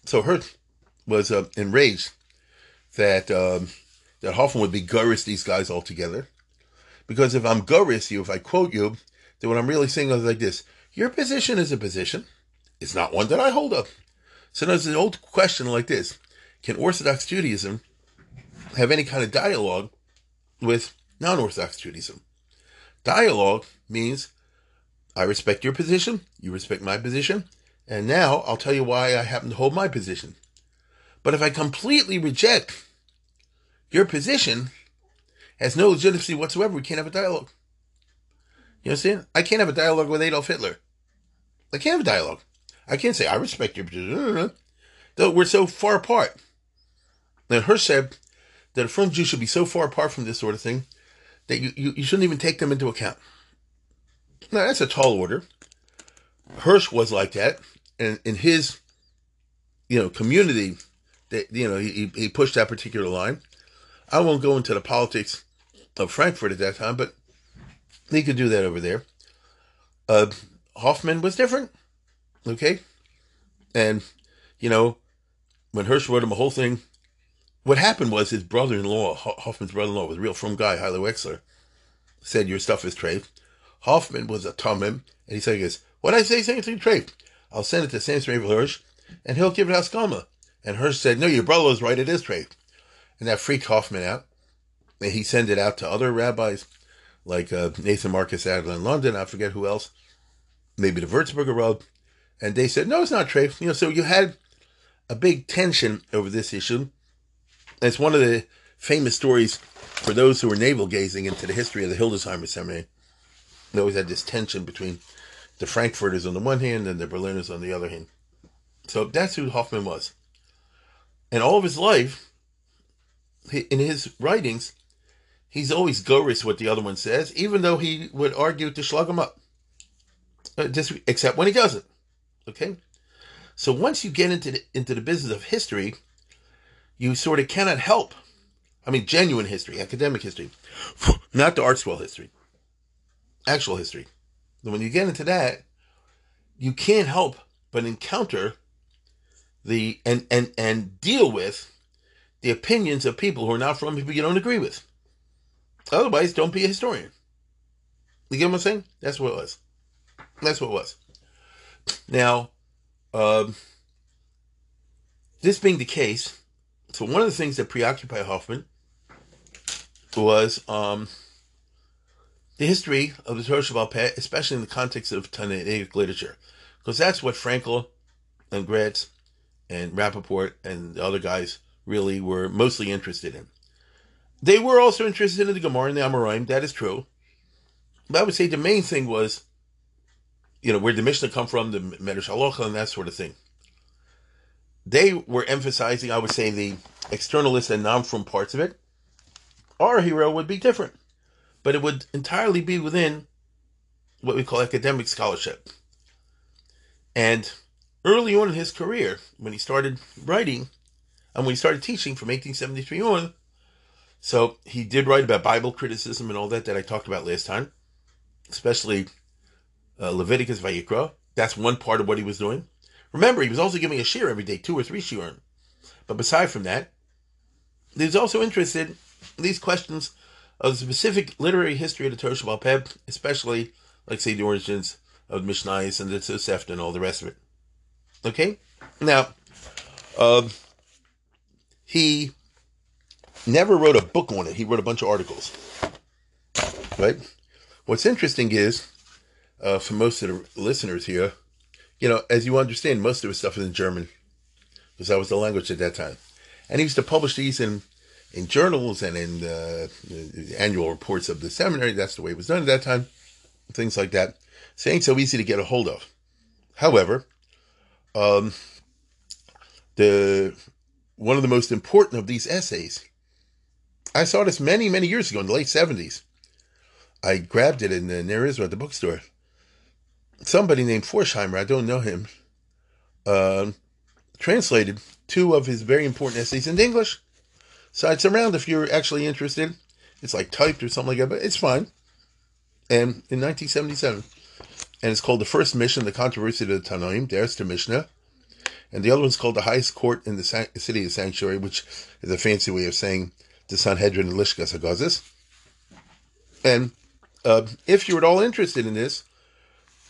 so Hirsch was uh, enraged that um, that Hoffman would be gurus these guys all together. Because if I'm gurus you, if I quote you, then what I'm really saying is like this: your position is a position. It's not one that I hold up. So there's an old question like this: Can Orthodox Judaism have any kind of dialogue with non-Orthodox Judaism? Dialogue means I respect your position, you respect my position, and now I'll tell you why I happen to hold my position. But if I completely reject your position has no legitimacy whatsoever. We can't have a dialogue. You understand? I'm saying? I can't have a dialogue with Adolf Hitler. I can't have a dialogue. I can't say I respect your position. <laughs> Though we're so far apart. And Hirsch said that a French Jew should be so far apart from this sort of thing that you, you, you shouldn't even take them into account. Now that's a tall order. Hirsch was like that, and in his, you know, community, that you know, he he pushed that particular line. I won't go into the politics of Frankfurt at that time, but he could do that over there. Uh, Hoffman was different, okay, and you know, when Hirsch wrote him a whole thing, what happened was his brother-in-law, Hoffman's brother-in-law, was a real frum guy, Haile Wexler, said your stuff is treif. Hoffman was a tumim, and he said, he what I say, say anything treif. I'll send it to Samson Raphael Hirsch, and he'll give it Haskama. And Hirsch said, no, your brother is right, it is treif. And that freaked Hoffman out. And he sent it out to other rabbis, like uh, Nathan Marcus Adler in London, I forget who else, maybe the Würzburger Rav. And they said, no, it's not treif. You know, so you had a big tension over this issue. It's one of the famous stories for those who were navel gazing into the history of the Hildesheimer Seminary. They always had this tension between the Frankfurters on the one hand and the Berliners on the other hand. So that's who Hoffman was. And all of his life, in his writings, he's always gorous what the other one says, even though he would argue to slug him up. Uh, just, except when he doesn't. Okay? So once you get into the, into the business of history, you sort of cannot help. I mean, genuine history, academic history, <sighs> not the ArtScroll history, actual history when you get into that, you can't help but encounter the and and and deal with the opinions of people who are not frum people you don't agree with. Otherwise, don't be a historian. You get what I'm saying? That's what it was. That's what it was. Now, um, this being the case, so one of the things that preoccupied Hoffman was um, the history of the Torah Peh, especially in the context of Tannaitic literature, because that's what Frankel and Graetz and Rappaport and the other guys really were mostly interested in. They were also interested in the Gemara and the Amoraim, that is true. But I would say the main thing was, you know, where the Mishnah come from, the Medrash Halacha, and that sort of thing. They were emphasizing, I would say, the externalist and non-frum parts of it. Our hero would be different but it would entirely be within what we call academic scholarship. And early on in his career, when he started writing, and when he started teaching from 1873 on, so he did write about Bible criticism and all that that I talked about last time, especially uh, Leviticus Vayikra. That's one part of what he was doing. Remember, he was also giving a shiur every day, two or three shiurim. But beside from that, he was also interested in these questions of the specific literary history of the Torah Sheba'al Peh, especially, like say, the origins of Mishnayos and the Tosefta and all the rest of it. Okay? Now, uh, he never wrote a book on it. He wrote a bunch of articles. Right? What's interesting is, uh, for most of the listeners here, you know, as you understand, most of his stuff is in German, because that was the language at that time. And he used to publish these in in journals and in the, the annual reports of the seminary. That's the way it was done at that time. Things like that. Saying so easy to get a hold of. However, um, the one of the most important of these essays, I saw this many, many years ago in the late 70s. I grabbed it in the near Israel at the bookstore. Somebody named Forsheimer, I don't know him, uh, translated two of his very important essays into English. So it's around if you're actually interested. It's like typed or something like that, but it's fine. And in 1977, and it's called the First Mishnah, the Controversy of the Tanoim. There's the Mishnah, and the other one's called the Highest Court in the City of Sanctuary, which is a fancy way of saying the Sanhedrin and Lishkas Hagazis. And uh, if you're at all interested in this,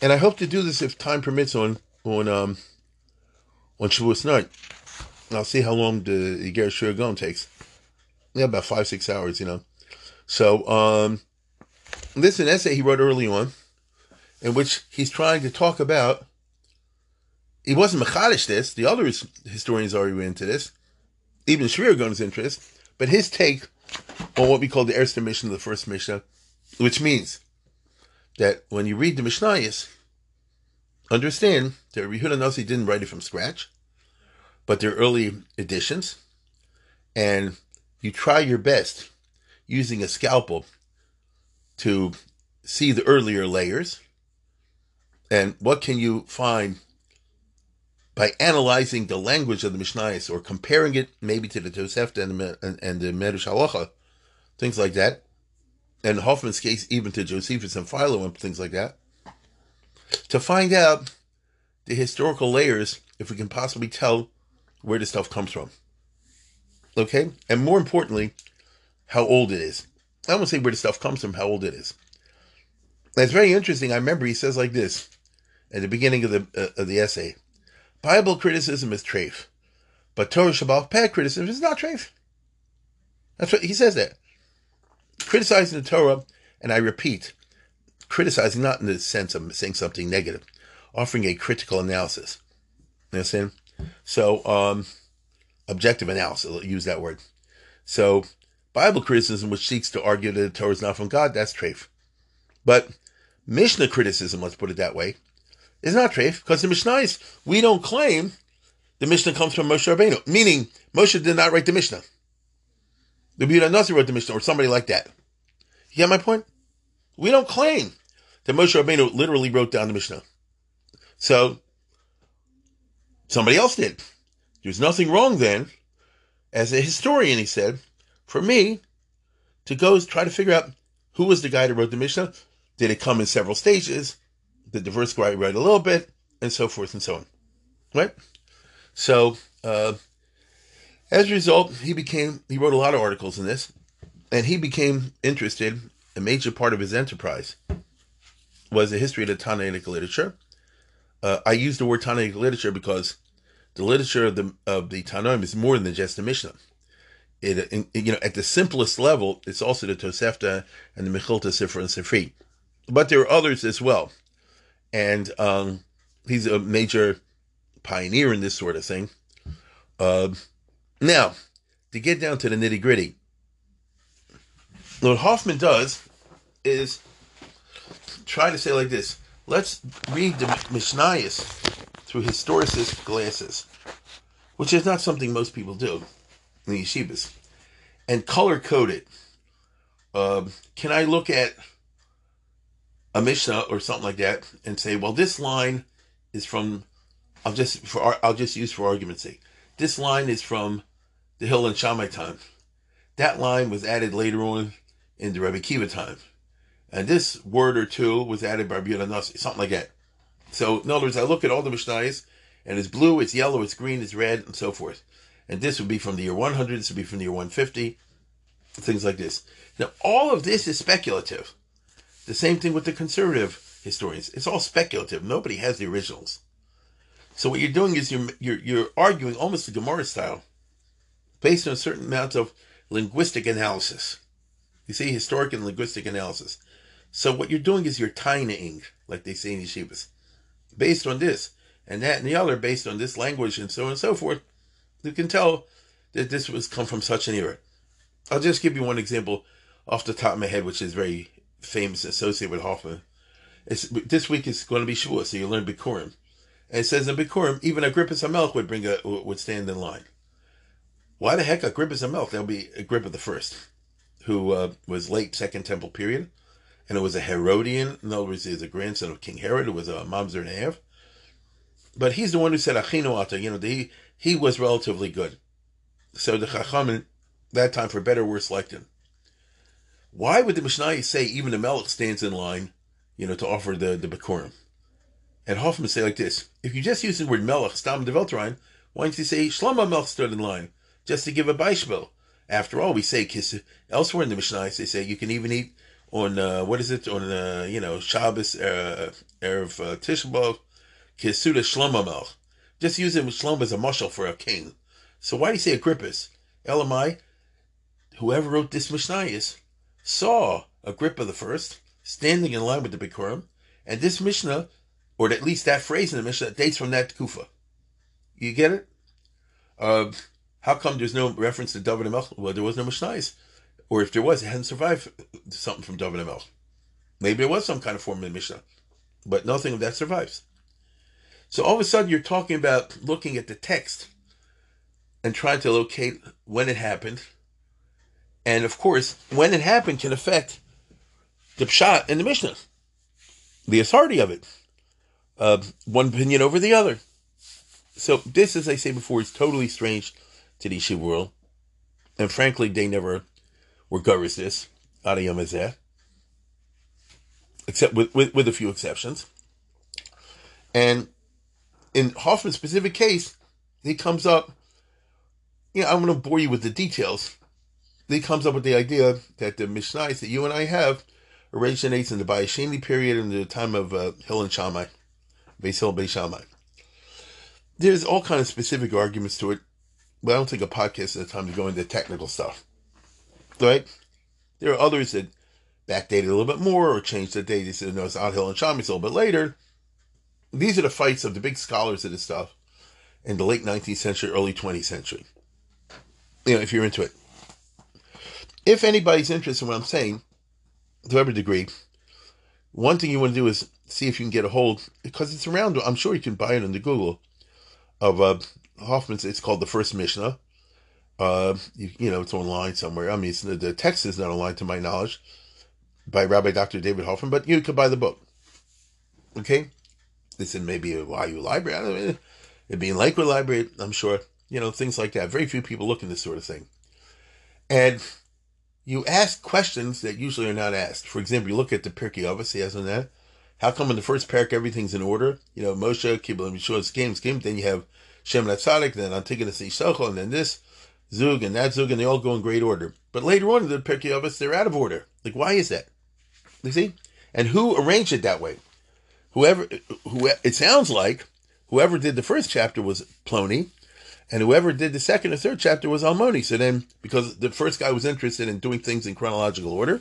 and I hope to do this if time permits on on um, on Shavuos night. I'll see how long the Iger Shur takes yeah, about five, six hours, you know. So, um, this is an essay he wrote early on, in which he's trying to talk about. He wasn't Machadish this. The other historians are into this. Even Sherira Gaon's interest. But his take on what we call the Erster Mishnah, the first Mishnah, which means that when you read the Mishnayos, understand that Yehuda Nasi didn't write it from scratch, but they're early editions, and you try your best using a scalpel to see the earlier layers, and what can you find by analyzing the language of the Mishnayos or comparing it maybe to the Tosefta and the, and, and the Medrash Halacha, things like that, and Hoffman's case even to Josephus and Philo and things like that, to find out the historical layers if we can possibly tell where the stuff comes from. Okay? And more importantly, how old it is. I won't say where the stuff comes from, how old it is. And it's very interesting. I remember he says like this at the beginning of the uh, of the essay. Bible criticism is treif, but Torah Sheba'al Peh criticism is not treif. That's what he says that. Criticizing the Torah, and I repeat, criticizing not in the sense of saying something negative, offering a critical analysis. You understand? So, um, objective analysis, I'll use that word. So, Bible criticism, which seeks to argue that the Torah is not from God, that's treif. But Mishnah criticism, let's put it that way, is not treif, because the Mishnah is, we don't claim the Mishnah comes from Moshe Rabbeinu, meaning Moshe did not write the Mishnah. Yehuda Nasi wrote the Mishnah, or somebody like that. You get my point? We don't claim that Moshe Rabbeinu literally wrote down the Mishnah. So, somebody else did. There's nothing wrong then, as a historian, he said, for me to go try to figure out who was the guy that wrote the Mishnah. Did it come in several stages? Did the first guy write a little bit? And so forth and so on. Right? So, uh, as a result, he became, he wrote a lot of articles in this, and he became interested. A major part of his enterprise was the history of the Tannaitic literature. Uh, I use the word Tannaitic literature because the literature of the of the Tanoim is more than just the Mishnah. It, you know, at the simplest level, it's also the Tosefta and the Mechilta Sifra and Sifri, but there are others as well, and um, he's a major pioneer in this sort of thing. Uh, now, to get down to the nitty gritty, what Hoffman does is try to say like this: Let's read the Mishnayos through historicist glasses, which is not something most people do in the yeshivas, and color code it. Uh, can I look at a Mishnah or something like that and say, well, this line is from, I'll just for I'll just use for argument's sake, this line is from the Hillel and Shammai time. That line was added later on in the Rebbe Kiva time. And this word or two was added by Rabbi Nasi, something like that. So, in other words, I look at all the Mishnayos, and it's blue, it's yellow, it's green, it's red, and so forth. And this would be from the year 100, this would be from the year 150, things like this. Now, all of this is speculative. The same thing with the conservative historians. It's all speculative. Nobody has the originals. So what you're doing is you're you're, you're arguing almost the Gemara style, based on a certain amount of linguistic analysis. You see, historic and linguistic analysis. So what you're doing is you're tying, like they say in yeshivas based on this and that and the other based on this language and so on and so forth, you can tell that this was come from such an era. I'll just give you one example off the top of my head, which is very famous associated with Hoffman. It's, this week is going to be Shavuot, so you learn Bikurim. And it says in Bikurim, even Agrippa Hamelch would bring a would stand in line. Why the heck Agrippa's a Hamelch? That'll be Agrippa the first, who uh, was late Second Temple period, and it was a Herodian. In other words, he was a grandson of King Herod, who was a mamzer and a half. But he's the one who said Achinu Ata. You know, he he was relatively good. So the Chachamim, that time for better or worse, liked him. Why would the Mishnah say even the Melech stands in line, you know, to offer the the Bikurim? And Hoffman say like this: If you just use the word Melech, Stam Develtrein, why don't you say Shlomo Melech stood in line just to give a Baishbel? After all, we say kiss elsewhere in the Mishnah. They say you can even eat on uh, what is it on uh, you know Shabbos uh, erev uh, Tisha Kisuda Shlomo Melch. Just use it with Shlomo as a mushal for a king. So why do you say Agrippus? Elamai, whoever wrote this Mishnayos, saw Agrippa the first standing in line with the Bikurim, and this Mishnah, or at least that phrase in the Mishnah, dates from that Kufa. You get it? Uh, how come there's no reference to David Melch? Well, there was no Mishnais. Or if there was, it hadn't survived something from David Melch. Maybe there was some kind of form in Mishnah, but nothing of that survives. So all of a sudden, you're talking about looking at the text and trying to locate when it happened. And of course, when it happened can affect the pshat and the Mishnah, the authority of it, uh, one opinion over the other. So this, as I say before, is totally strange to the yeshiva world, and frankly, they never were goers this Yom except with, with with a few exceptions. And in Hoffman's specific case, he comes up. You know, I'm going to bore you with the details. He comes up with the idea that the Mishnahs that you and I have originates in the Bayesheni period in the time of uh, Hillel and Shammai, Beis Hillel, Beis Shammai. There's all kind of specific arguments to it, but I don't think a podcast is the time to go into technical stuff. Right? There are others that backdated a little bit more or changed the date. They said, no, it's Hillel and Shammai, it's a little bit later. These are the fights of the big scholars of this stuff in the late 19th century, early 20th century. You know, if you're into it. If anybody's interested in what I'm saying, to every degree, one thing you want to do is see if you can get a hold, because it's around, I'm sure you can buy it on the Google, of uh, Hoffman's, it's called The First Mishnah. Uh, you, you know, it's online somewhere. I mean, the, the text is not online to my knowledge by Rabbi Dr. David Hoffman, but you could buy the book. Okay? This is maybe a YU library. I don't know. It'd be in Lakewood Library, I'm sure. You know, things like that. Very few people look in this sort of thing. And you ask questions that usually are not asked. For example, you look at the Pirkei Avos, he has on that. How come in the first parak everything's in order? You know, Moshe, Kibbutz, Yeshua, Skim, Skim, then you have Shem Latzadik, then Antigonus Ishachol, and then this Zug and that Zug, and they all go in great order. But later on in the Pirkei they're out of order. Like, why is that? You see? And who arranged it that way? Whoever, who it sounds like whoever did the first chapter was Plony, and whoever did the second or third chapter was Almoni. So then, because the first guy was interested in doing things in chronological order,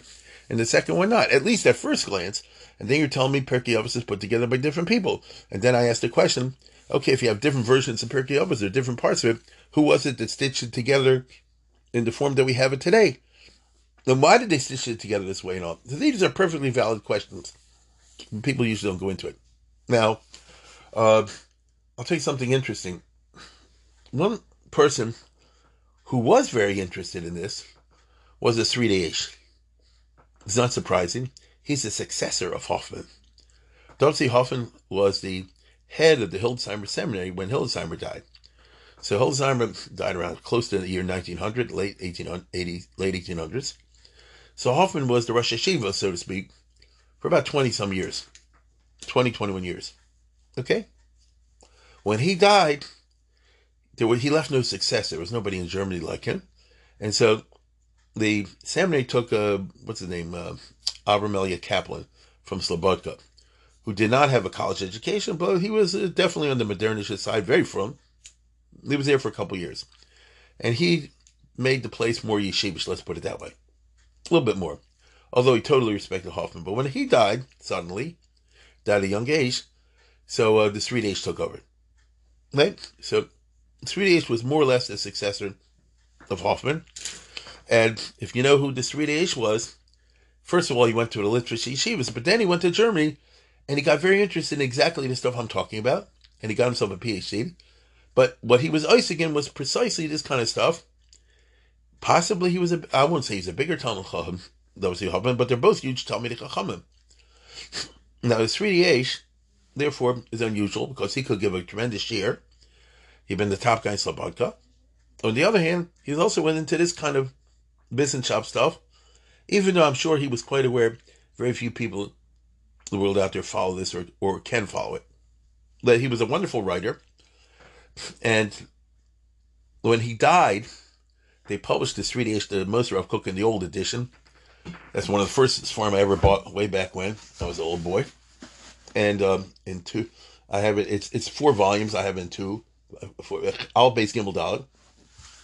and the second one not, at least at first glance. And then you're telling me Pirkei is put together by different people. And then I asked the question, okay, if you have different versions of Pirkei Avos or different parts of it, who was it that stitched it together in the form that we have it today? Then why did they stitch it together this way and all? So these are perfectly valid questions. People usually don't go into it. Now, uh, I'll tell you something interesting. One person who was very interested in this was a Sri It's not surprising. He's the successor of Hoffman. Dorothy Hoffman was the head of the Hildesheimer Seminary when Hildesheimer died. So Hildesheimer died around close to the year 1900, late 1880, late 1800s. So Hoffman was the Rosh Yeshiva, so to speak, for about 20 some years. 20, 21 years. Okay? When he died, there was, he left no success. There was nobody in Germany like him. And so the seminary took, uh, what's his name, uh, Avram Eliyahu Kaplan from Slobodka, who did not have a college education, but he was uh, definitely on the modernist side, very frum. He was there for a couple years. And he made the place more yeshivish, let's put it that way a little bit more. Although he totally respected Hoffman. But when he died, suddenly, died at a young age, so uh, the Sri took over. Right? So Sri was more or less the successor of Hoffman. And if you know who the Sri was, first of all, he went to the literacy yeshivas, but then he went to Germany and he got very interested in exactly the stuff I'm talking about. And he got himself a PhD. But what he was icing in was precisely this kind of stuff Possibly he was a, I won't say he's a bigger Talmud Chacham, those who Chacham, but they're both huge Talmud Chachamim. <laughs> Now, his Sridei Eish, therefore, is unusual because he could give a tremendous share. He'd been the top guy in Slobodka. On the other hand, he also went into this kind of business shop stuff, even though I'm sure he was quite aware very few people the world out there follow this or, or can follow it. That he was a wonderful writer. And when he died, they published this Sridei the Mossad Harav Kook in the old edition. That's one of the first Sfarim I ever bought way back when I was an old boy. And um, in two, I have it. It's it's four volumes. I have in two. For, Al Base Gimel Dog.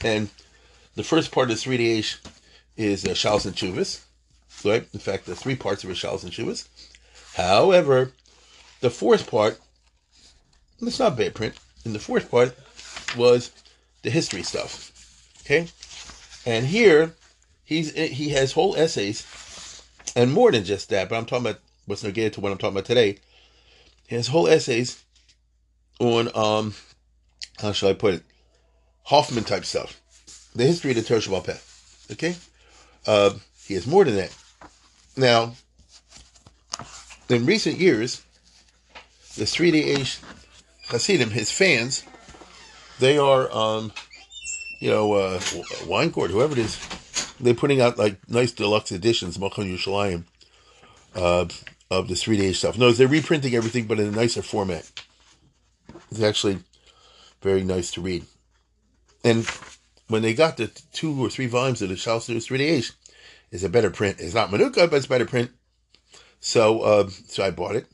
And the first part of this Sridei is uh, and Chuvas. Right? In fact, the three parts of it and Chuvas. However, the fourth part, it's not bad print. And the fourth part was the history stuff Okay, and here he's he has whole essays, and more than just that. But I'm talking about what's get to what I'm talking about today. He has whole essays on um how shall I put it Hoffman type stuff, the history of the Sheba'al Peh. Okay, uh, he has more than that. Now, in recent years, the Sridei Eish Hasidim, his fans, they are, um, you know, uh, Wine Court, whoever it is, they're putting out like nice deluxe editions, Machon Yerushalayim, uh, of the three day stuff. No, they're reprinting everything, but in a nicer format. It's actually very nice to read. And when they got the two or three volumes of the Shal News Sridei it's a better print. It's not Manuka, but it's better print. So, uh, so I bought it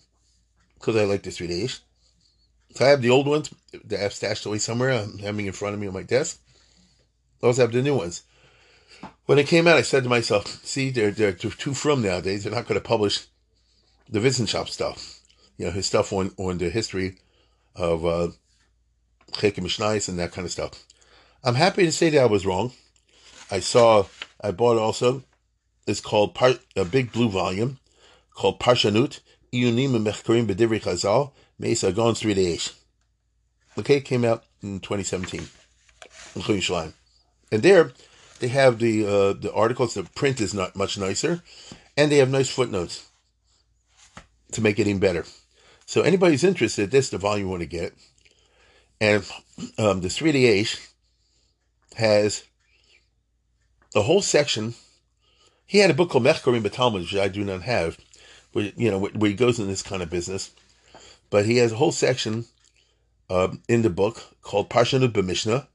because I like the Sridei So I have the old ones that I've stashed away somewhere. I'm having in front of me on my desk. I also have the new ones. When it came out, I said to myself, see, they're, they're too frum nowadays. They're not going to publish the Wissenschaft stuff. You know, his stuff on, on the history of uh, Chek and that kind of stuff. I'm happy to say that I was wrong. I saw, I bought also, it's called part a big blue volume called Parshanut, Iyunim Mechkarim B'Divri Chazal, Mesa Gon 3 days. Okay, came out in 2017, in And there, they have the uh, the articles. The print is not much nicer, and they have nice footnotes to make it even better. So anybody's interested, this is the volume you want to get. And um, the Sridei Eish has a whole section. He had a book called Mechkorim B'Talmud, which I do not have, you know, where he goes in this kind of business. But he has a whole section uh, in the book called Parshanut B'Mishnah.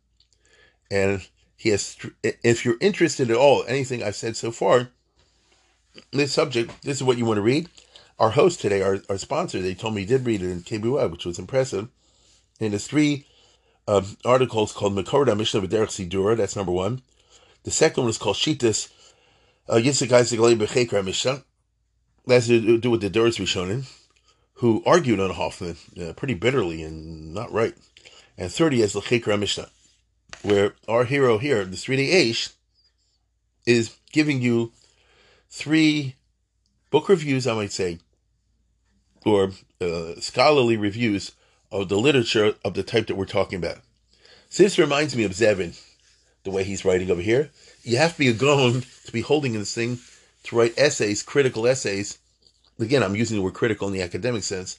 And he has, if you're interested at all, anything I've said so far, this subject, this is what you want to read. Our host today, our, our sponsor, they told me he did read it in KBY, which was impressive. And there's three uh, articles called Makorda Mishnah V'derech Sidura, that's number one. The second one is called Shitas uh, Yitzchak Isaac Mishnah. That's to do with the Doros Rishonim, who argued on Hoffman uh, pretty bitterly and not right. And 30 is Lechekra Mishnah, where our hero here, the Sridei Eish, is giving you three book reviews, I might say, or uh, scholarly reviews of the literature of the type that we're talking about. So this reminds me of Zevin, the way he's writing over here. You have to be a Gaon to be holding this thing to write essays, critical essays. Again, I'm using the word critical in the academic sense,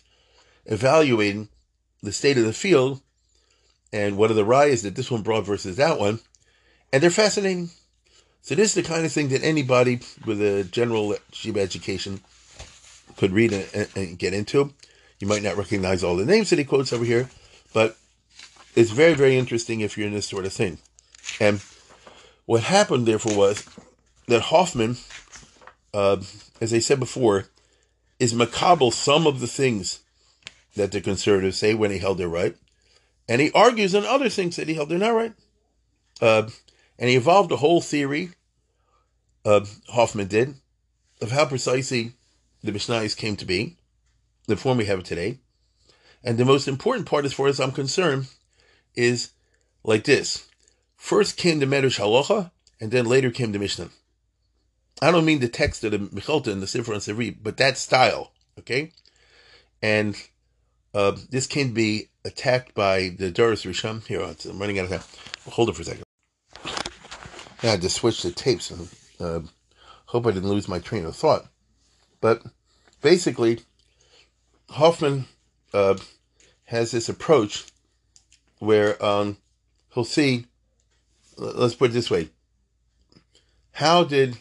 evaluating the state of the field and what are the riots that this one brought versus that one. And they're fascinating. So this is the kind of thing that anybody with a general yeshiva education could read and, and, get into. You might not recognize all the names that he quotes over here, but it's very, very interesting if you're in this sort of thing. And what happened, therefore, was that Hoffman, uh, as I said before, is macabre some of the things that the conservatives say when he held their right, and he argues on other things that he held they're not right. Uh, and he evolved a whole theory, uh, Hoffman did, of how precisely the Mishnahs came to be, the form we have today. And the most important part, as far as I'm concerned, is like this. First came the Medrash Halacha, and then later came the Mishnah. I don't mean the text of the Mechilta and the Sifra and Sifri, but that style, okay? And uh, this can be attacked by the Doris Risham. Here, I'm running out of time. Hold it for a second. I had to switch the tapes. And, uh, hope I didn't lose my train of thought. But basically, Hoffman uh, has this approach where um, he'll see, let's put it this way, how did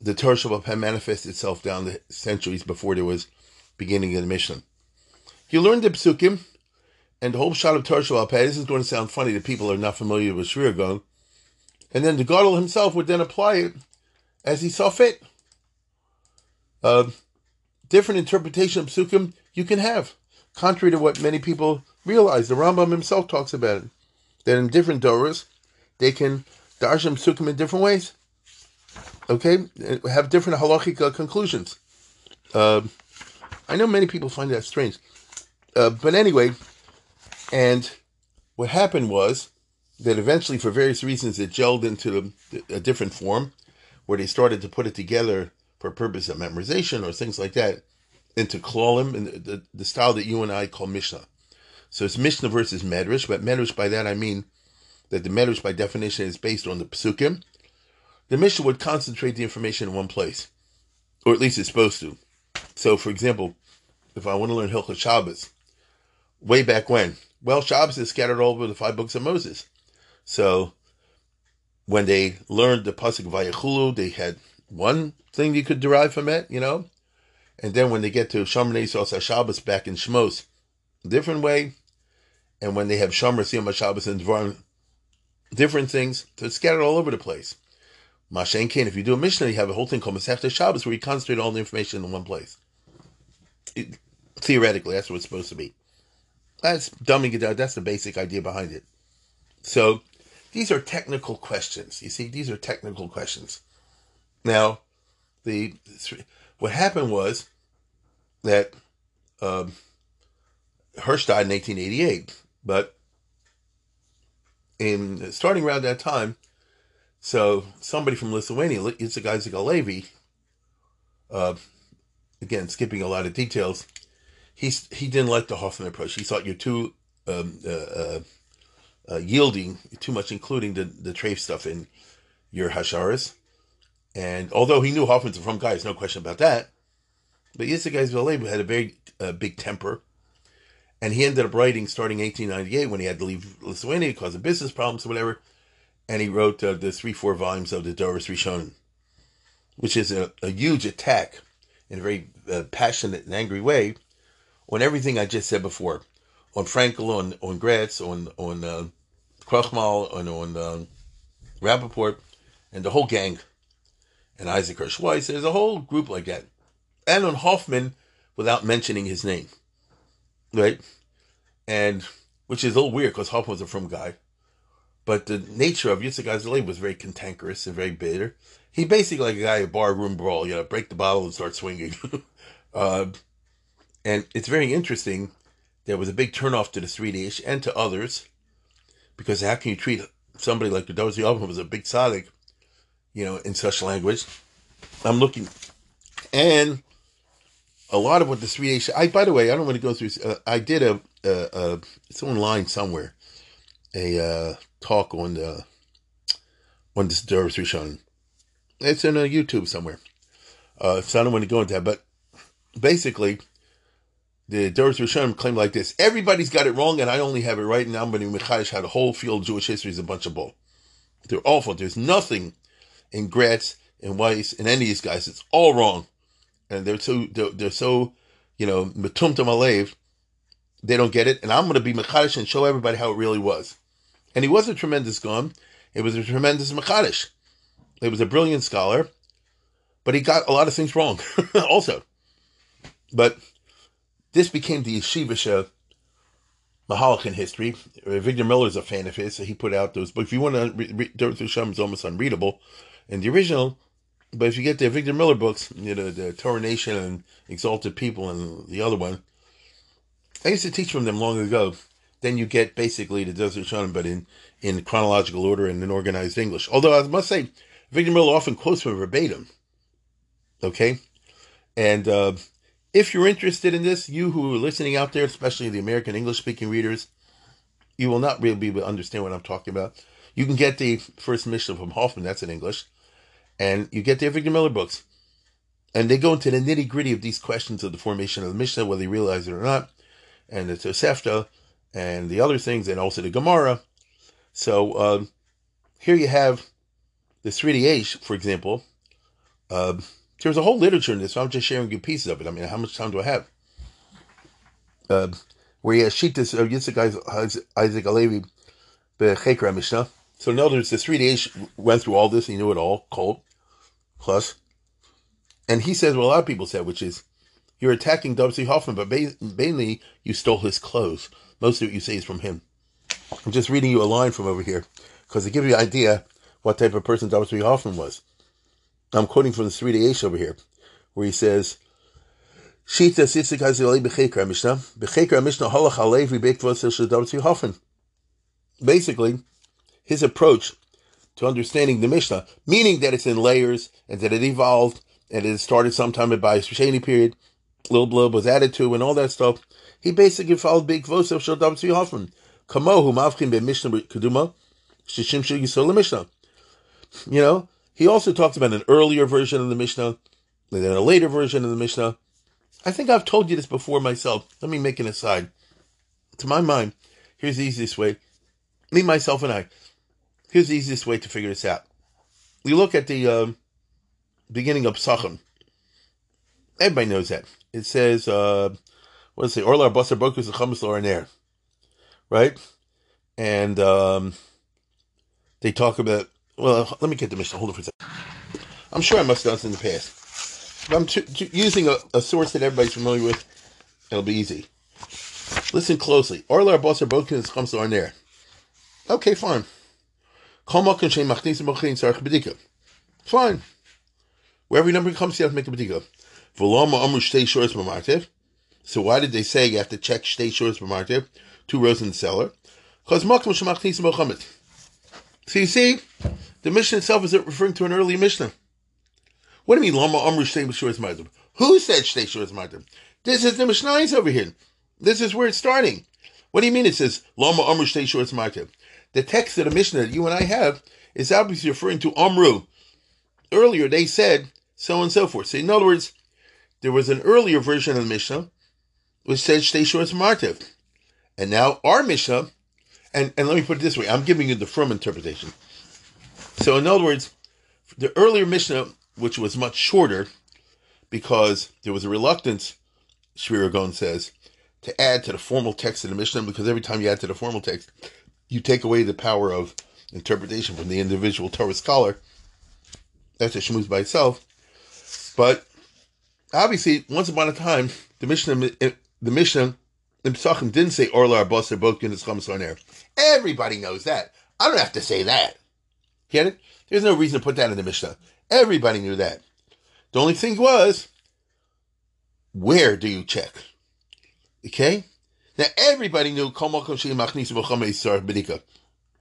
the Torah Sheba'al Peh manifest itself down the centuries before there was beginning of the Mishnah? You learn the Psukim, and the whole shot of Torah Sheba'al Peh this is going to sound funny to people who are not familiar with Sherira and then the Gadol himself would then apply it as he saw fit. Uh, different interpretation of psukim you can have, contrary to what many people realize. The Rambam himself talks about it, that in different doras, they can darshan psukim in different ways. Okay, have different halachic uh, conclusions. Uh, I know many people find that strange, uh, but anyway, and what happened was that eventually, for various reasons, it gelled into a different form, where they started to put it together for purpose of memorization or things like that into klolim in the, the, the, style that you and I call Mishnah. So it's Mishnah versus Medrash, but Medrash by that I mean that the Medrash by definition is based on the Psukim. The Mishnah would concentrate the information in one place, or at least it's supposed to. So, for example, if I want to learn Hilchot Shabbos, way back when, well, Shabbos is scattered all over the five books of Moses. So, when they learned the pasuk Vayechulu, they had one thing you could derive from it, you know, and then when they get to Shomer Yisrael Shabbos back in Shmos, different way. And when they have Shomer Siyam Shabbos and Dvarim, different things. So it's scattered all over the place. Mashen Kain, if you do a Mishnah, you have a whole thing called Masechta Shabbos where you concentrate all the information in one place. It, theoretically, that's what it's supposed to be. That's dumbing it down. That's the basic idea behind it. So these are technical questions. You see, these are technical questions. Now, the what happened was that um, Hirsch died in 1888, but in starting around that time, so somebody from Lithuania, Yitzhak Isaac Halevi, uh, again skipping a lot of details, he he didn't like the Hoffman approach. He thought you're too um, uh, uh, uh, yielding, too much including the the treif stuff in your hasharis. And although he knew Hoffman's a frum guy, there's no question about that. But Yitzhak Isaac had a very uh, big temper and he ended up writing starting 1898 when he had to leave Lithuania because of business problems or whatever. And he wrote uh, the three, four volumes of the Doros Rishonim, which is a, a huge attack in a very uh, passionate and angry way on everything I just said before, on Frankel, on on Graetz, on on uh, Krochmal, on on uh, Rappaport, and the whole gang, and Isaac Hirsch Weiss. There's a whole group like that, and on Hoffman without mentioning his name right? And which is a little weird because Hoffman was a frum guy. But the nature of Yitzhak Azalea was very cantankerous and very bitter. He basically like a guy at bar room brawl, you know, break the bottle and start swinging. <laughs> uh, and it's very interesting. There was a big turnoff to the Swedish and to others because how can you treat somebody like the Dozy Album was a big tzaddik, you know, in such language? I'm looking, and a lot of what the three H. I by the way, I don't want to go through. Uh, I did a, a, a, it's online somewhere, a uh, talk on the on this Doros Rishon. It's in a YouTube somewhere. Uh, so I don't want to go into that, but basically, the Doros Rishon claim like this: everybody's got it wrong, and I only have it right. I'm going to had a whole field of Jewish history is a bunch of bull. They're awful. There's nothing in Graetz and Weiss and any of these guys. It's all wrong and they're so they're, they're so you know metumtum they don't get it, and I'm going to be mechadish and show everybody how it really was. And he was a tremendous gon. It was a tremendous Machadish. He was a brilliant scholar, but he got a lot of things wrong <laughs> also. But this became the yeshivish Mahalach in history. Uh, Victor Miller is a fan of his, so he put out those books. If you want to read, Dirt Through is almost unreadable. in the original but if you get the Victor Miller books, you know, the Torah Nation and Exalted People and the other one, I used to teach from them long ago. Then you get basically the Desert Shunim, but in, in chronological order and in organized English. Although I must say, Victor Miller often quotes from verbatim. Okay? And uh, if you're interested in this, you who are listening out there, especially the American English speaking readers, you will not really be able to understand what I'm talking about. You can get the First Mishnah from Hoffman, that's in English and you get the Victor Miller books. And they go into the nitty gritty of these questions of the formation of the Mishnah, whether you realize it or not, and the Tosefta, and the other things, and also the Gemara. So um, here you have the Sridei Eish, for example. Uh, there's a whole literature in this, so I'm just sharing you pieces of it. I mean, how much time do I have? Uh, where he has Shitas of Yitzhak Isaac Halevi, Bechekra Mishnah. So in other words, the Sridei Eish went through all this, he knew it all, cold plus. And he says what a lot of people said, which is, you're attacking W.C. Hoffman, but mainly you stole his clothes. Most of what you say is from him. I'm just reading you a line from over here because it gives you an idea what type of person W.C. Hoffman was. I'm quoting from the Sridei Eish over here, where he says, Shita. Hoffman. Basically, his approach to understanding the Mishnah, meaning that it's in layers and that it evolved and it started sometime Bayis Sheni period, little blub was added to and all that stuff. He basically followed Big Vos of Shadam Tzvi Hoffman. Kamohu Mavchim be Mishnah Keduma, Shishim Shil Yisol Mishnah. You know, he also talked about an earlier version of the Mishnah and then a later version of the Mishnah. I think I've told you this before myself. Let me make an aside. To my mind, here's the easiest way. Me, myself, and I. Here's the easiest way to figure this out. We look at the uh, beginning of Pesachim. Everybody knows that. It says, uh, what does it say? Orlar Basar Bokus Chamas Lor Right? And um, they talk about, well, let me get the Mishnah. Hold on for a second. I'm sure I must have done this in the past. If I'm t- t- using a, a, source that everybody's familiar with, it'll be easy. Listen closely. Orlar Basar Bokus Chamas Lor Okay, fine. Fine. Wherever number comes, you have to make a bedika. So why did they say you have to check shtei shores b'martiv, two rows in the cellar? Because So you see, the Mishnah itself is referring to an early Mishnah. What do you mean, Lama Amru Shtei Shores? Who said Shtei Shores Martiv? This is the Mishnah over here. This is where it's starting. What do you mean it says Lama Amru Shtei Shores Martiv? The text of the Mishnah that you and I have is obviously referring to Amru. Earlier they said so and so forth. So in other words, there was an earlier version of the Mishnah which says said Shtei Shores Martiv. And now our Mishnah, and, and let me put it this way, I'm giving you the frum interpretation. So in other words, the earlier Mishnah, which was much shorter, because there was a reluctance, Sherira says, to add to the formal text of the Mishnah, because every time you add to the formal text, you take away the power of interpretation from the individual Torah scholar. That's a shmooze by itself. But obviously, once upon a time, the Mishnah, the Mishnah in Pesachim didn't say Orla Arbosser Botkin is Chamas on air. Everybody knows that. I don't have to say that. Get it? There's no reason to put that in the Mishnah. Everybody knew that. The only thing was, where do you check? Okay? Now everybody knew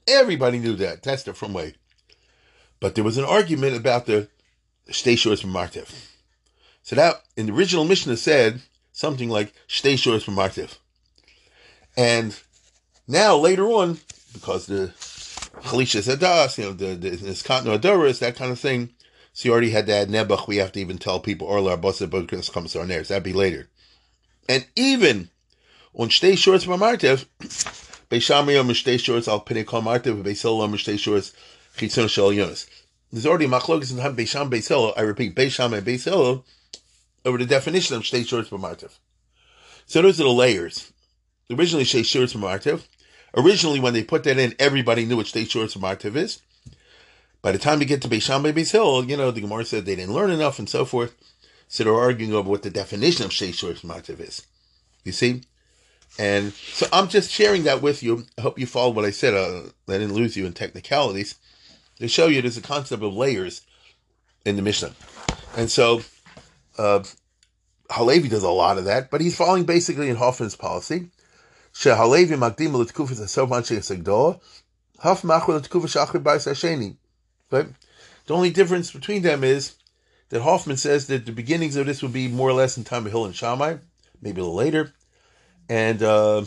Everybody knew that. That's the frum way. But there was an argument about the Shtei Shores from Martiv. So that in the original Mishnah said something like Shtei from Martiv. And now later on, because the Chalisha Zadas, ah, you know, the, the this Katno Adoris, that kind of thing, so you already had add Nebuch, we have to even tell people Orlar Bosa Bokas comes on there. That'd be later. And even on Shtei Shores Martiv, <clears throat> Beishamiyam Mishtei Shores al Pinei Kol Martiv, Beisolam Mishtei Shores Chitzon Shal Yonis. There's already machlokes in Beisham Beisel. I repeat, Beisham and Beisel over the definition of Shtei Shores B'Martiv. So those are the layers. Originally, Shtei Shores B'Martiv. Originally, when they put that in, everybody knew what Shtei Shores B'Martiv is. By the time you get to Beisham and Hill, you know, the Gemara said they didn't learn enough and so forth. So they're arguing over what the definition of Shtei Shores B'Martiv is. You see? And so I'm just sharing that with you. I hope you followed what I said. Uh, I didn't lose you in technicalities. To show you there's a concept of layers in the Mishnah. And so uh, Halevi does a lot of that, but he's following basically in Hoffman's policy. Makdim l'tkufas Hoff l'tkufas shachri. But the only difference between them is that Hoffman says that the beginnings of this would be more or less in time of Hill and Shammai, maybe a little later and uh,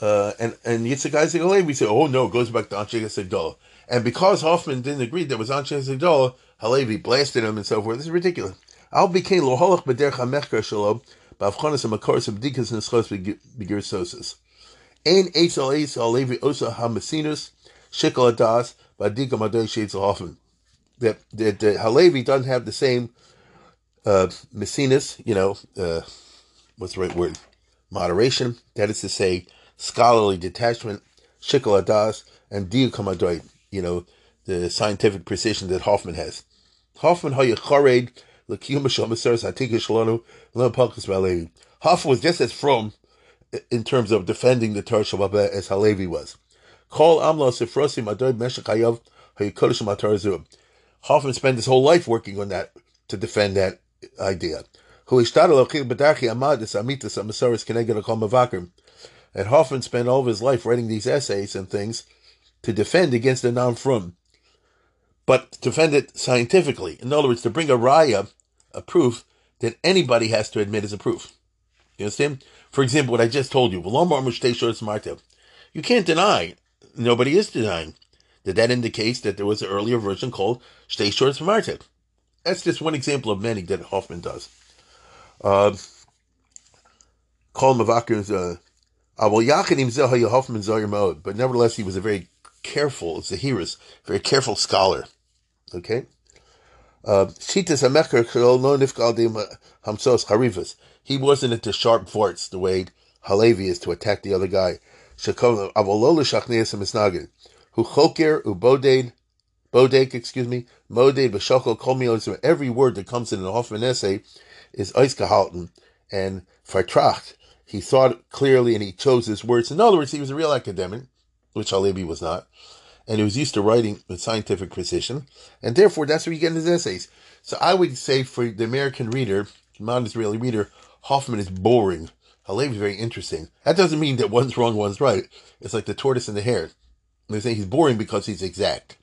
uh, and and Yitzchak Isaac Halevi say, oh no, it goes back to Anshe Segdol. And because Hoffman didn't agree that was Anshe Segdol, Halevi blasted him and so forth. This is ridiculous. Al became loholach b'derech hamechker shalom b'avchonis ha'makoris ha'bdikas neschos b'girsosis. Ein eitz al eitz al levi osa ha'mesinus shikol adas b'adika madoy sheitz Hoffman. That that uh, Halevi doesn't have the same uh, messinus, you know, uh, what's the right word? moderation, that is to say, scholarly detachment, shikol adas, and diukamadoid, you know, the scientific precision that Hoffman has. Hoffman hayachared Hoffman was just as frum in terms of defending the Torah Sheba'al Peh as Halevi was. Kol amla sifrosim adoid meshach hayav hayakodesh Hoffman spent his whole life working on that to defend that idea. And Hoffman spent all of his life writing these essays and things to defend against a non-frum, but defend it scientifically. In other words, to bring a raya, a proof that anybody has to admit is a proof. You understand? For example, what I just told you, you can't deny, nobody is denying, that that indicates that there was an earlier version called Shtei Shorts Martev. That's just one example of many that Hoffman does. Uh, uh, but nevertheless, he was a very careful, Zahiris, very careful scholar. Okay? Uh, he wasn't into sharp forts the way Halevi is to attack the other guy. Who choker uboded, bodek, excuse me, moded b'shokol kol Every word that comes in the Hoffman essay is oisgehalten and vertracht. He thought clearly and he chose his words. In other words, he was a real academic, which Halevi was not and he was used to writing with scientific precision, and therefore that's where you get in his essays. So I would say for the American reader, modern Israeli reader, Hoffman is boring. Halevi is very interesting. That doesn't mean that one's wrong, one's right. It's like the tortoise and the hare. They say he's boring because he's exact.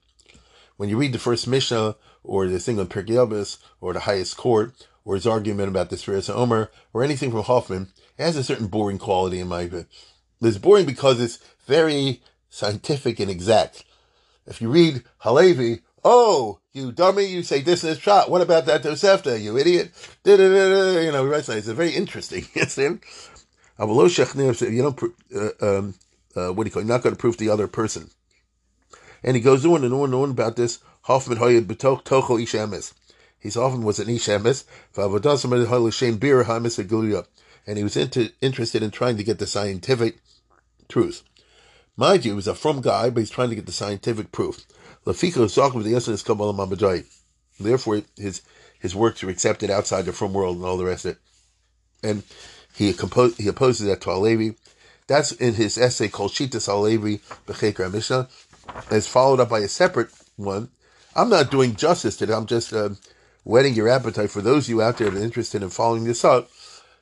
When you read the first Mishnah, or the thing on Pirkei or the highest court, or his argument about the Sfiras Omer, or anything from Hoffman, it has a certain boring quality in my view. It's boring because it's very scientific and exact. If you read Halevi, oh, you dummy, you say this is shot. What about that Tosefta, you idiot? Da-da-da-da. You know, right? It's very interesting. <laughs> Yes, then. You don't, uh, um, uh, what do you call it? You're not going to prove the other person. And he goes on and on and on about this. Hoffman Hoyed Betok Tocho Ishemes. He's often was an Ishemes. And he was into, interested in trying to get the scientific truth. Mind you, he's a frum guy, but he's trying to get the scientific proof. Therefore, his his works are accepted outside the frum world and all the rest of it. And he composed he opposes that to Halevi. That's in his essay called Shitas Halevi Bechekra Mishnah. It's followed up by a separate one. I'm not doing justice to it. I'm just uh, whetting your appetite for those of you out there that are interested in following this up.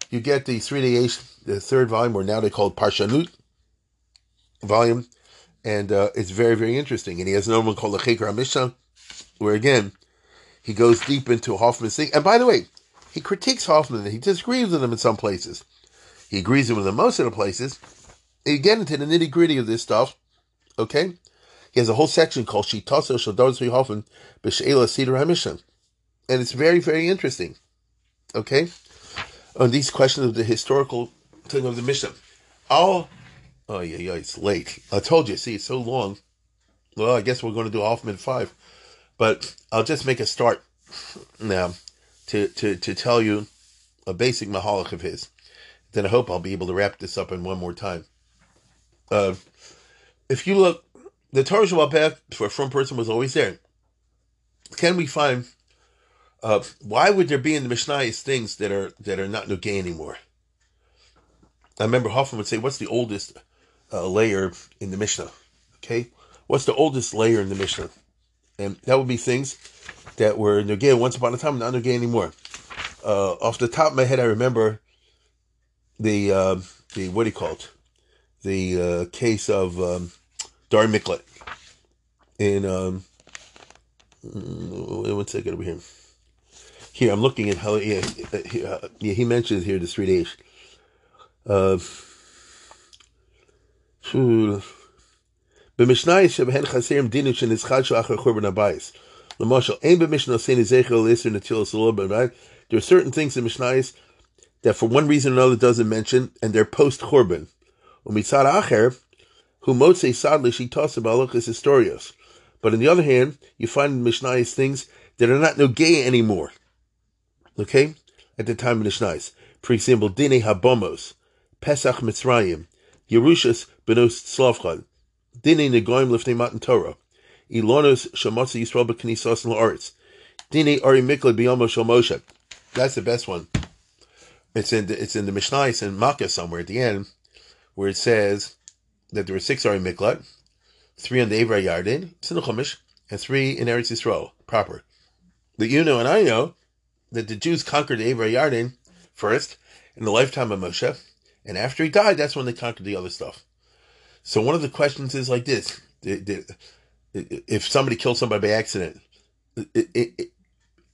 You get the Sridei Eish the third volume, or now they call it Parshanut, volume, and uh, it's very, very interesting. And he has another one called the Cheker Mishnah, where again, he goes deep into Hoffman's thing. And by the way, he critiques Hoffman, and he disagrees with him in some places. He agrees with him in most of the places. And you get into the nitty gritty of this stuff, okay? He has a whole section called Shitaso Shadar Hoffman B'She'ela Sidra HaMishnah. And it's very, very interesting, okay? On these questions of the historical thing of the Mishnah. I'll Oh yeah, yeah, it's late. I told you. See, it's so long. Well, I guess we're going to do Hoffman five, but I'll just make a start now to to to tell you a basic mahalik of his. Then I hope I'll be able to wrap this up in one more time. Uh, if you look, the Torah Sheba'al Peh for a frum person was always there. Can we find? Uh, why would there be in the Mishnahis things that are that are not nugay anymore? I remember Hoffman would say, "What's the oldest uh, layer in the Mishnah. Okay, what's the oldest layer in the Mishnah? And that would be things that were Nogay once upon a time, not Nogay anymore. Uh, off the top of my head, I remember the uh, the what do you call it? The uh, case of um, Dar Miklet in um, mm, one second over here. Here, I'm looking at how yeah, uh, yeah he mentions here the three days. Uh, במשנאי שבהן חסרים דינים שנזחדשו אחר חורבן הבייס. למשל, אין במשנה עושים זכר ליסר נטיל סלול בבית. There are certain things in Mishnayos that for one reason or another doesn't mention, and they're post Churban. Umitzad Acher, who motze sadly she tossa balachas historios. But on the other hand, you find in Mishnayos things that are not no gay anymore. Okay? At the time of Mishnayos. For example, Dine Habomos, Pesach Mitzrayim, Yerushas benos Slavchad, Dine Negoim Lifnei Matan Torah, Ilonos Shamatza Yisrael B'Knisas La'aretz, Dine Ari Mikla B'Yomo Shel Moshe. That's the best one. It's in the, it's in the Mishnah, it's in Makkah somewhere at the end, where it says that there were six Ari Miklat, three on the Avra Yardin, Sinuchomish, and three in Eretz Yisrael, proper. That you know and I know that the Jews conquered the Avra first in the lifetime of Moshe, and after he died, that's when they conquered the other stuff. So one of the questions is like this: if somebody killed somebody by accident, it, it,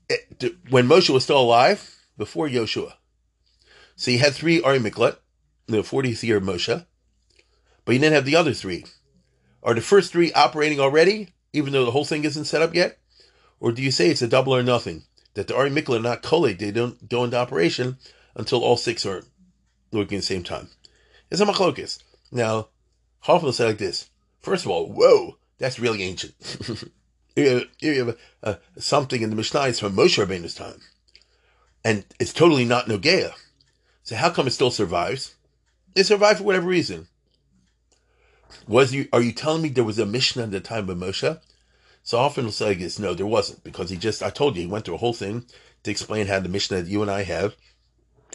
it, when Moshe was still alive, before Yoshua, so he had three Ari Miklat, the 40th year of Moshe, but he didn't have the other three. Are the first three operating already, even though the whole thing isn't set up yet? Or do you say it's a double or nothing? That the Ari Miklat are not collate, they don't go into operation until all six are working at the same time. It's a machlokas. Now, Hoffman said like this. First of all, whoa, that's really ancient. <laughs> you have, uh, something in the Mishnah is from Moshe Rabbeinu's time. And it's totally not Nogea. So how come it still survives? It survived for whatever reason. Was you are you telling me there was a Mishnah at the time of Moshe? So often will say this, no, there wasn't, because he just I told you he went through a whole thing to explain how the Mishnah that you and I have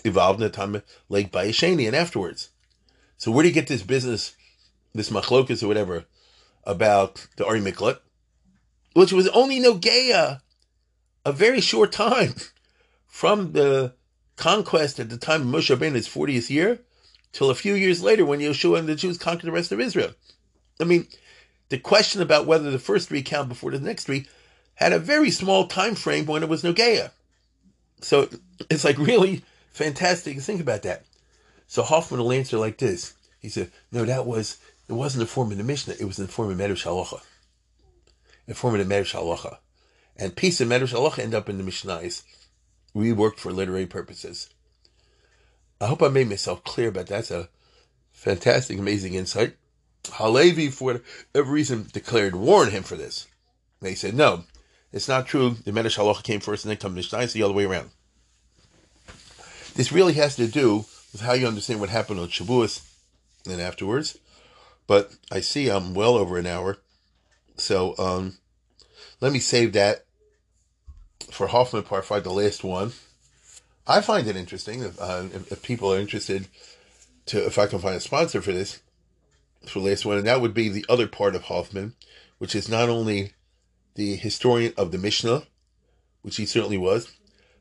evolved in the time of Lake Bayesheni and afterwards. So where do you get this business, this machlokas or whatever, about the Ari Miklat, which was only Nogea a very short time <laughs> from the conquest at the time of Moshe Rabbeinu's 40th year till a few years later when Yeshua and the Jews conquered the rest of Israel. I mean, the question about whether the first three count before the next three had a very small time frame when it was Nogea. So it's like really fantastic to think about that. So Hoffman will answer like this. He said, no, that was, it wasn't the form of the Mishnah, it was in the form of Medrash Halacha. In form of the Medrash Halacha. And piece of Medrash Halacha end up in the Mishnahs, reworked for literary purposes. I hope I made myself clear, but that's a fantastic, amazing insight. Halevi, for whatever reason, declared war on him for this. They said, no, it's not true. The Medrash Halacha came first and then come Mishnah, it's the other way around. This really has to do with how you understand what happened on Shavuos and afterwards. But I see I'm well over an hour. So um, let me save that for Hoffman Part 5, the last one. I find it interesting if, uh, if, if, people are interested to, if I can find a sponsor for this, for the last one, and that would be the other part of Hoffman, which is not only the historian of the Mishnah, which he certainly was,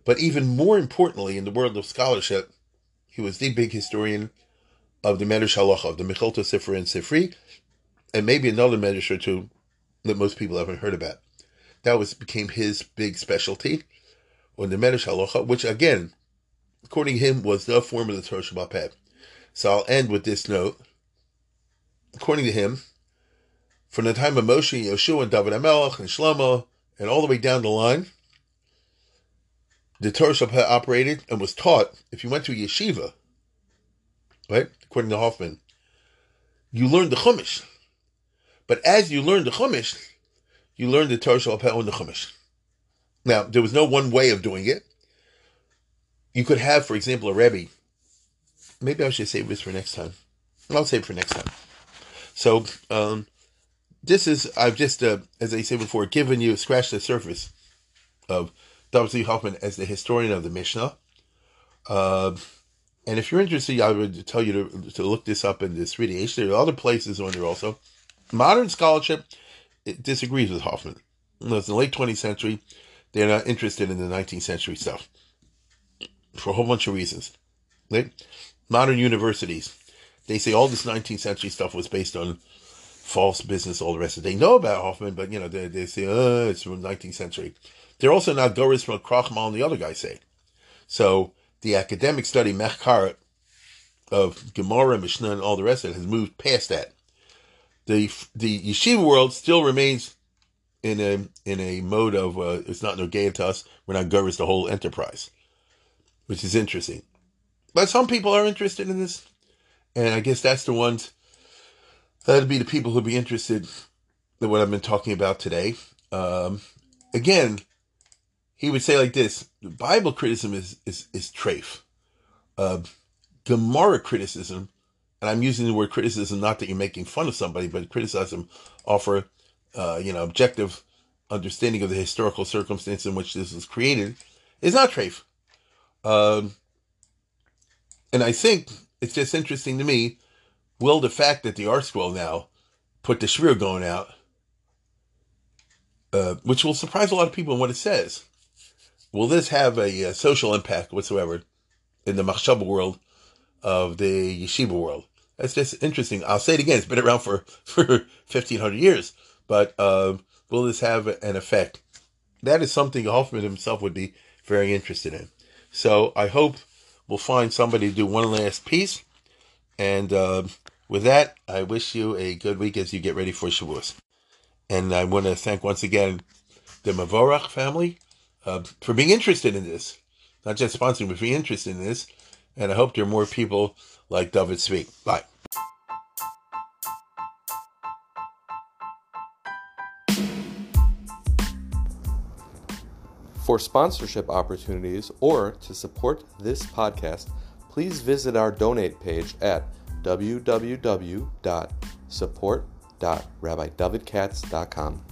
but even more importantly, in the world of scholarship, he was the big historian of the Medrash Halacha, of the Mechilta Sifra and Sifri, and maybe another Medrash or two that most people haven't heard about. That was became his big specialty on the Medrash Halacha, which again, according to him, was the form of the Torah Sheba'al Peh. So I'll end with this note. According to him, from the time of Moshe, Yeshua, and David HaMelech, and Shlomo, and all the way down the line, the Torah Sheba'al Peh operated and was taught. If you went to yeshiva, right, according to Hoffman, you learned the Chumash. But as you learned the Chumash, you learned the Torah Sheba'al Peh on the Chumash. Now, there was no one way of doing it. You could have, for example, a Rebbe. Maybe I should save this for next time. I'll save it for next time. So, um, this is, I've just, uh, as I said before, given you, scratched the surface of W. Hoffman as the historian of the Mishnah. Uh, and if you're interested, I would tell you to, to look this up in this reading. There are other places on there also. Modern scholarship disagrees with Hoffman. In the late 20th century, they're not interested in the 19th century stuff for a whole bunch of reasons. Right? Modern universities, they say all this 19th century stuff was based on false business, all the rest of it. They know about Hoffman, but you know, they, they say, oh, it's from 19th century. They're also not goris from Krochmal and the other guys say. So the academic study, Mechkar, of Gemara, Mishnah, and all the rest of it has moved past that. The the yeshiva world still remains in a in a mode of uh, it's not no game to us. We're not goris the whole enterprise, which is interesting. But some people are interested in this, and I guess that's the ones that'd be the people who'd be interested in what I've been talking about today. Um, again, he would say like this: Bible criticism is is is treif. Uh, Gemara criticism, and I'm using the word criticism not that you're making fun of somebody, but criticism offer, uh, you know, objective understanding of the historical circumstance in which this was created, is not treif. Um, and I think it's just interesting to me. Will the fact that the ArtScroll now put the Sherira Gaon out, uh, which will surprise a lot of people in what it says will this have a, a uh, social impact whatsoever in the machshava world of the yeshiva world? That's just interesting. I'll say it again. It's been around for, <laughs> for 1500 years, but uh, will this have an effect? That is something Hoffman himself would be very interested in. So I hope we'll find somebody to do one last piece. And uh, with that, I wish you a good week as you get ready for Shavuos. And I want to thank once again the Maybruch family uh, for being interested in this. Not just sponsoring, but being interested in this. And I hope there are more people like David speak. Bye. For sponsorship opportunities or to support this podcast, please visit our donate page at www.support.rabbidavidkatz.com.